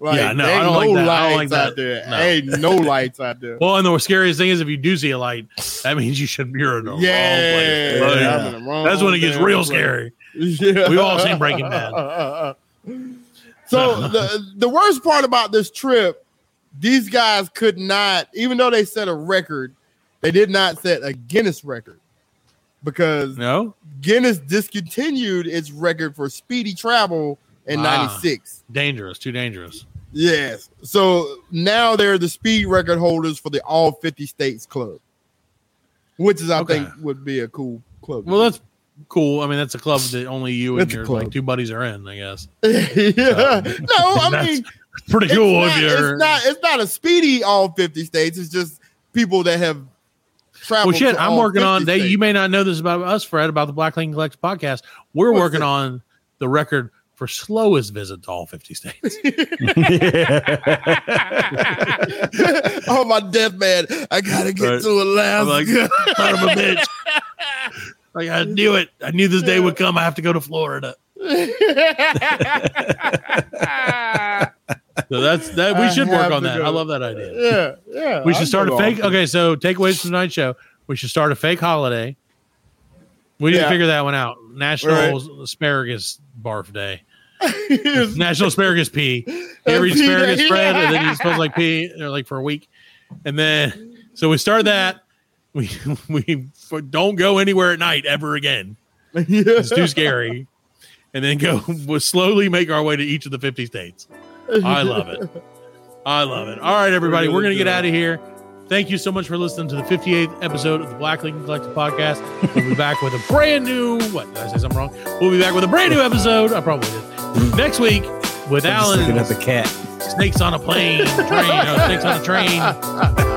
Like, Yeah, no, there I ain't don't like no that. I don't lights like out that. there. No. Ain't no lights out there. Well, and the scariest thing is if you do see a light, that means you should be in the yeah, wrong place. I'm Like, in the wrong That's when it gets damn real place. scary. Yeah. We've all seen Breaking Bad. [LAUGHS] So the the worst part about this trip, these guys could not, even though they set a record, they did not set a Guinness record because No, Guinness discontinued its record for speedy travel in Ah. '96. dangerous. Too dangerous. Yes. So now they're the speed record holders for the all 50 states club, which is I Okay. think would be a cool club. Well, that's cool. I mean, that's a club that only you and It's your like two buddies are in. I guess. [LAUGHS] yeah. no, I [LAUGHS] That's mean Pretty it's cool not, if you're. it's not it's not a speedy all 50 states. It's just people that have traveled. Well, shit, to I'm all working 50 on. They, you may not know this about us, Fred, about the Black Lane Collective podcast. We're What's working it? on the record for slowest visit to all 50 states. [LAUGHS] oh my death man. I gotta get Right. to Alaska. I'm like, son of a bitch. Like I knew it. I knew this day would come. I have to go to Florida. [LAUGHS] So that's that. We should work on that. go. I love that idea. yeah, yeah. We should I'll start a fake. off. Okay, so takeaways from tonight's show. We should start a fake holiday. We need Yeah. to figure that one out. National Right. Asparagus Barf Day. [LAUGHS] National Asparagus Pee. You ever eat Pee asparagus spread, and then you [LAUGHS] supposed like pee, or like for a week, and then so we start that. [LAUGHS] We we don't go anywhere at night ever again. [LAUGHS] It's too scary. And then go [LAUGHS] we'll slowly make our way to each of the 50 states. I love it. I love it. All right, everybody, we're going to get out of here. Thank you so much for listening to the 58th episode of the Black Lincoln Collective podcast. We'll be back with a brand new, what, did I say something wrong? We'll be back with a brand new episode. I probably did. Next week with I'm Alan. looking at the cat. Snakes on a plane, train, no, snakes on a train,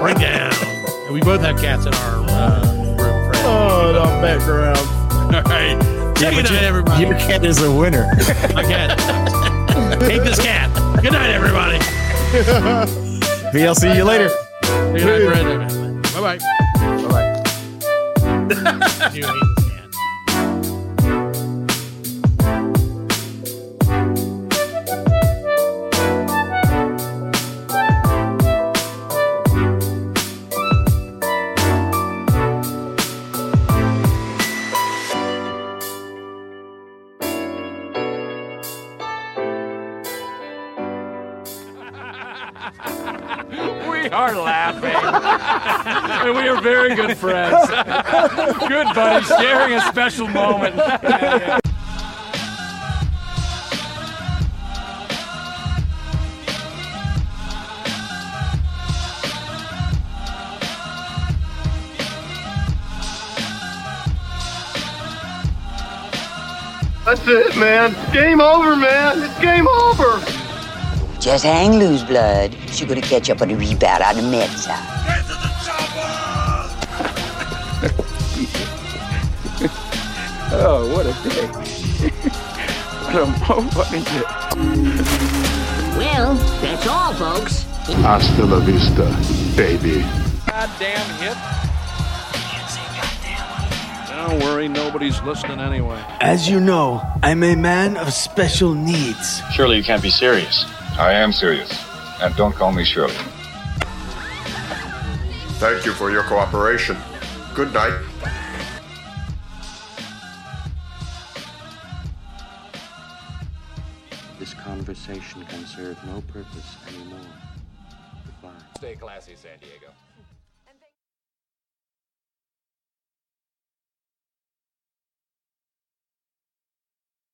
breakdown. And we both have cats in our uh, room. Fred. Oh, the background. [LAUGHS] All right. Say Yeah, but good night, you- everybody. Your cat is a winner. [LAUGHS] My cat. Take this cat. Good night, everybody. [LAUGHS] VL, see you later. Good night, Fred. Bye bye. Bye bye. And we are very good friends. good buddies, sharing a special moment. That's it, man. Game over, man. It's game over. Just hang loose, blood. She's gonna catch up on the rebound on the med side. Oh, what a day. [LAUGHS] what a motherfucking day. Well, that's all, folks. Hasta la vista, baby. Goddamn hit. Don't worry, nobody's listening anyway. As you know, I'm a man of special needs. Surely you can't be serious. I am serious. And don't call me Shirley. Thank you for your cooperation. Good night. Serve no purpose anymore. Goodbye. Stay classy, San Diego.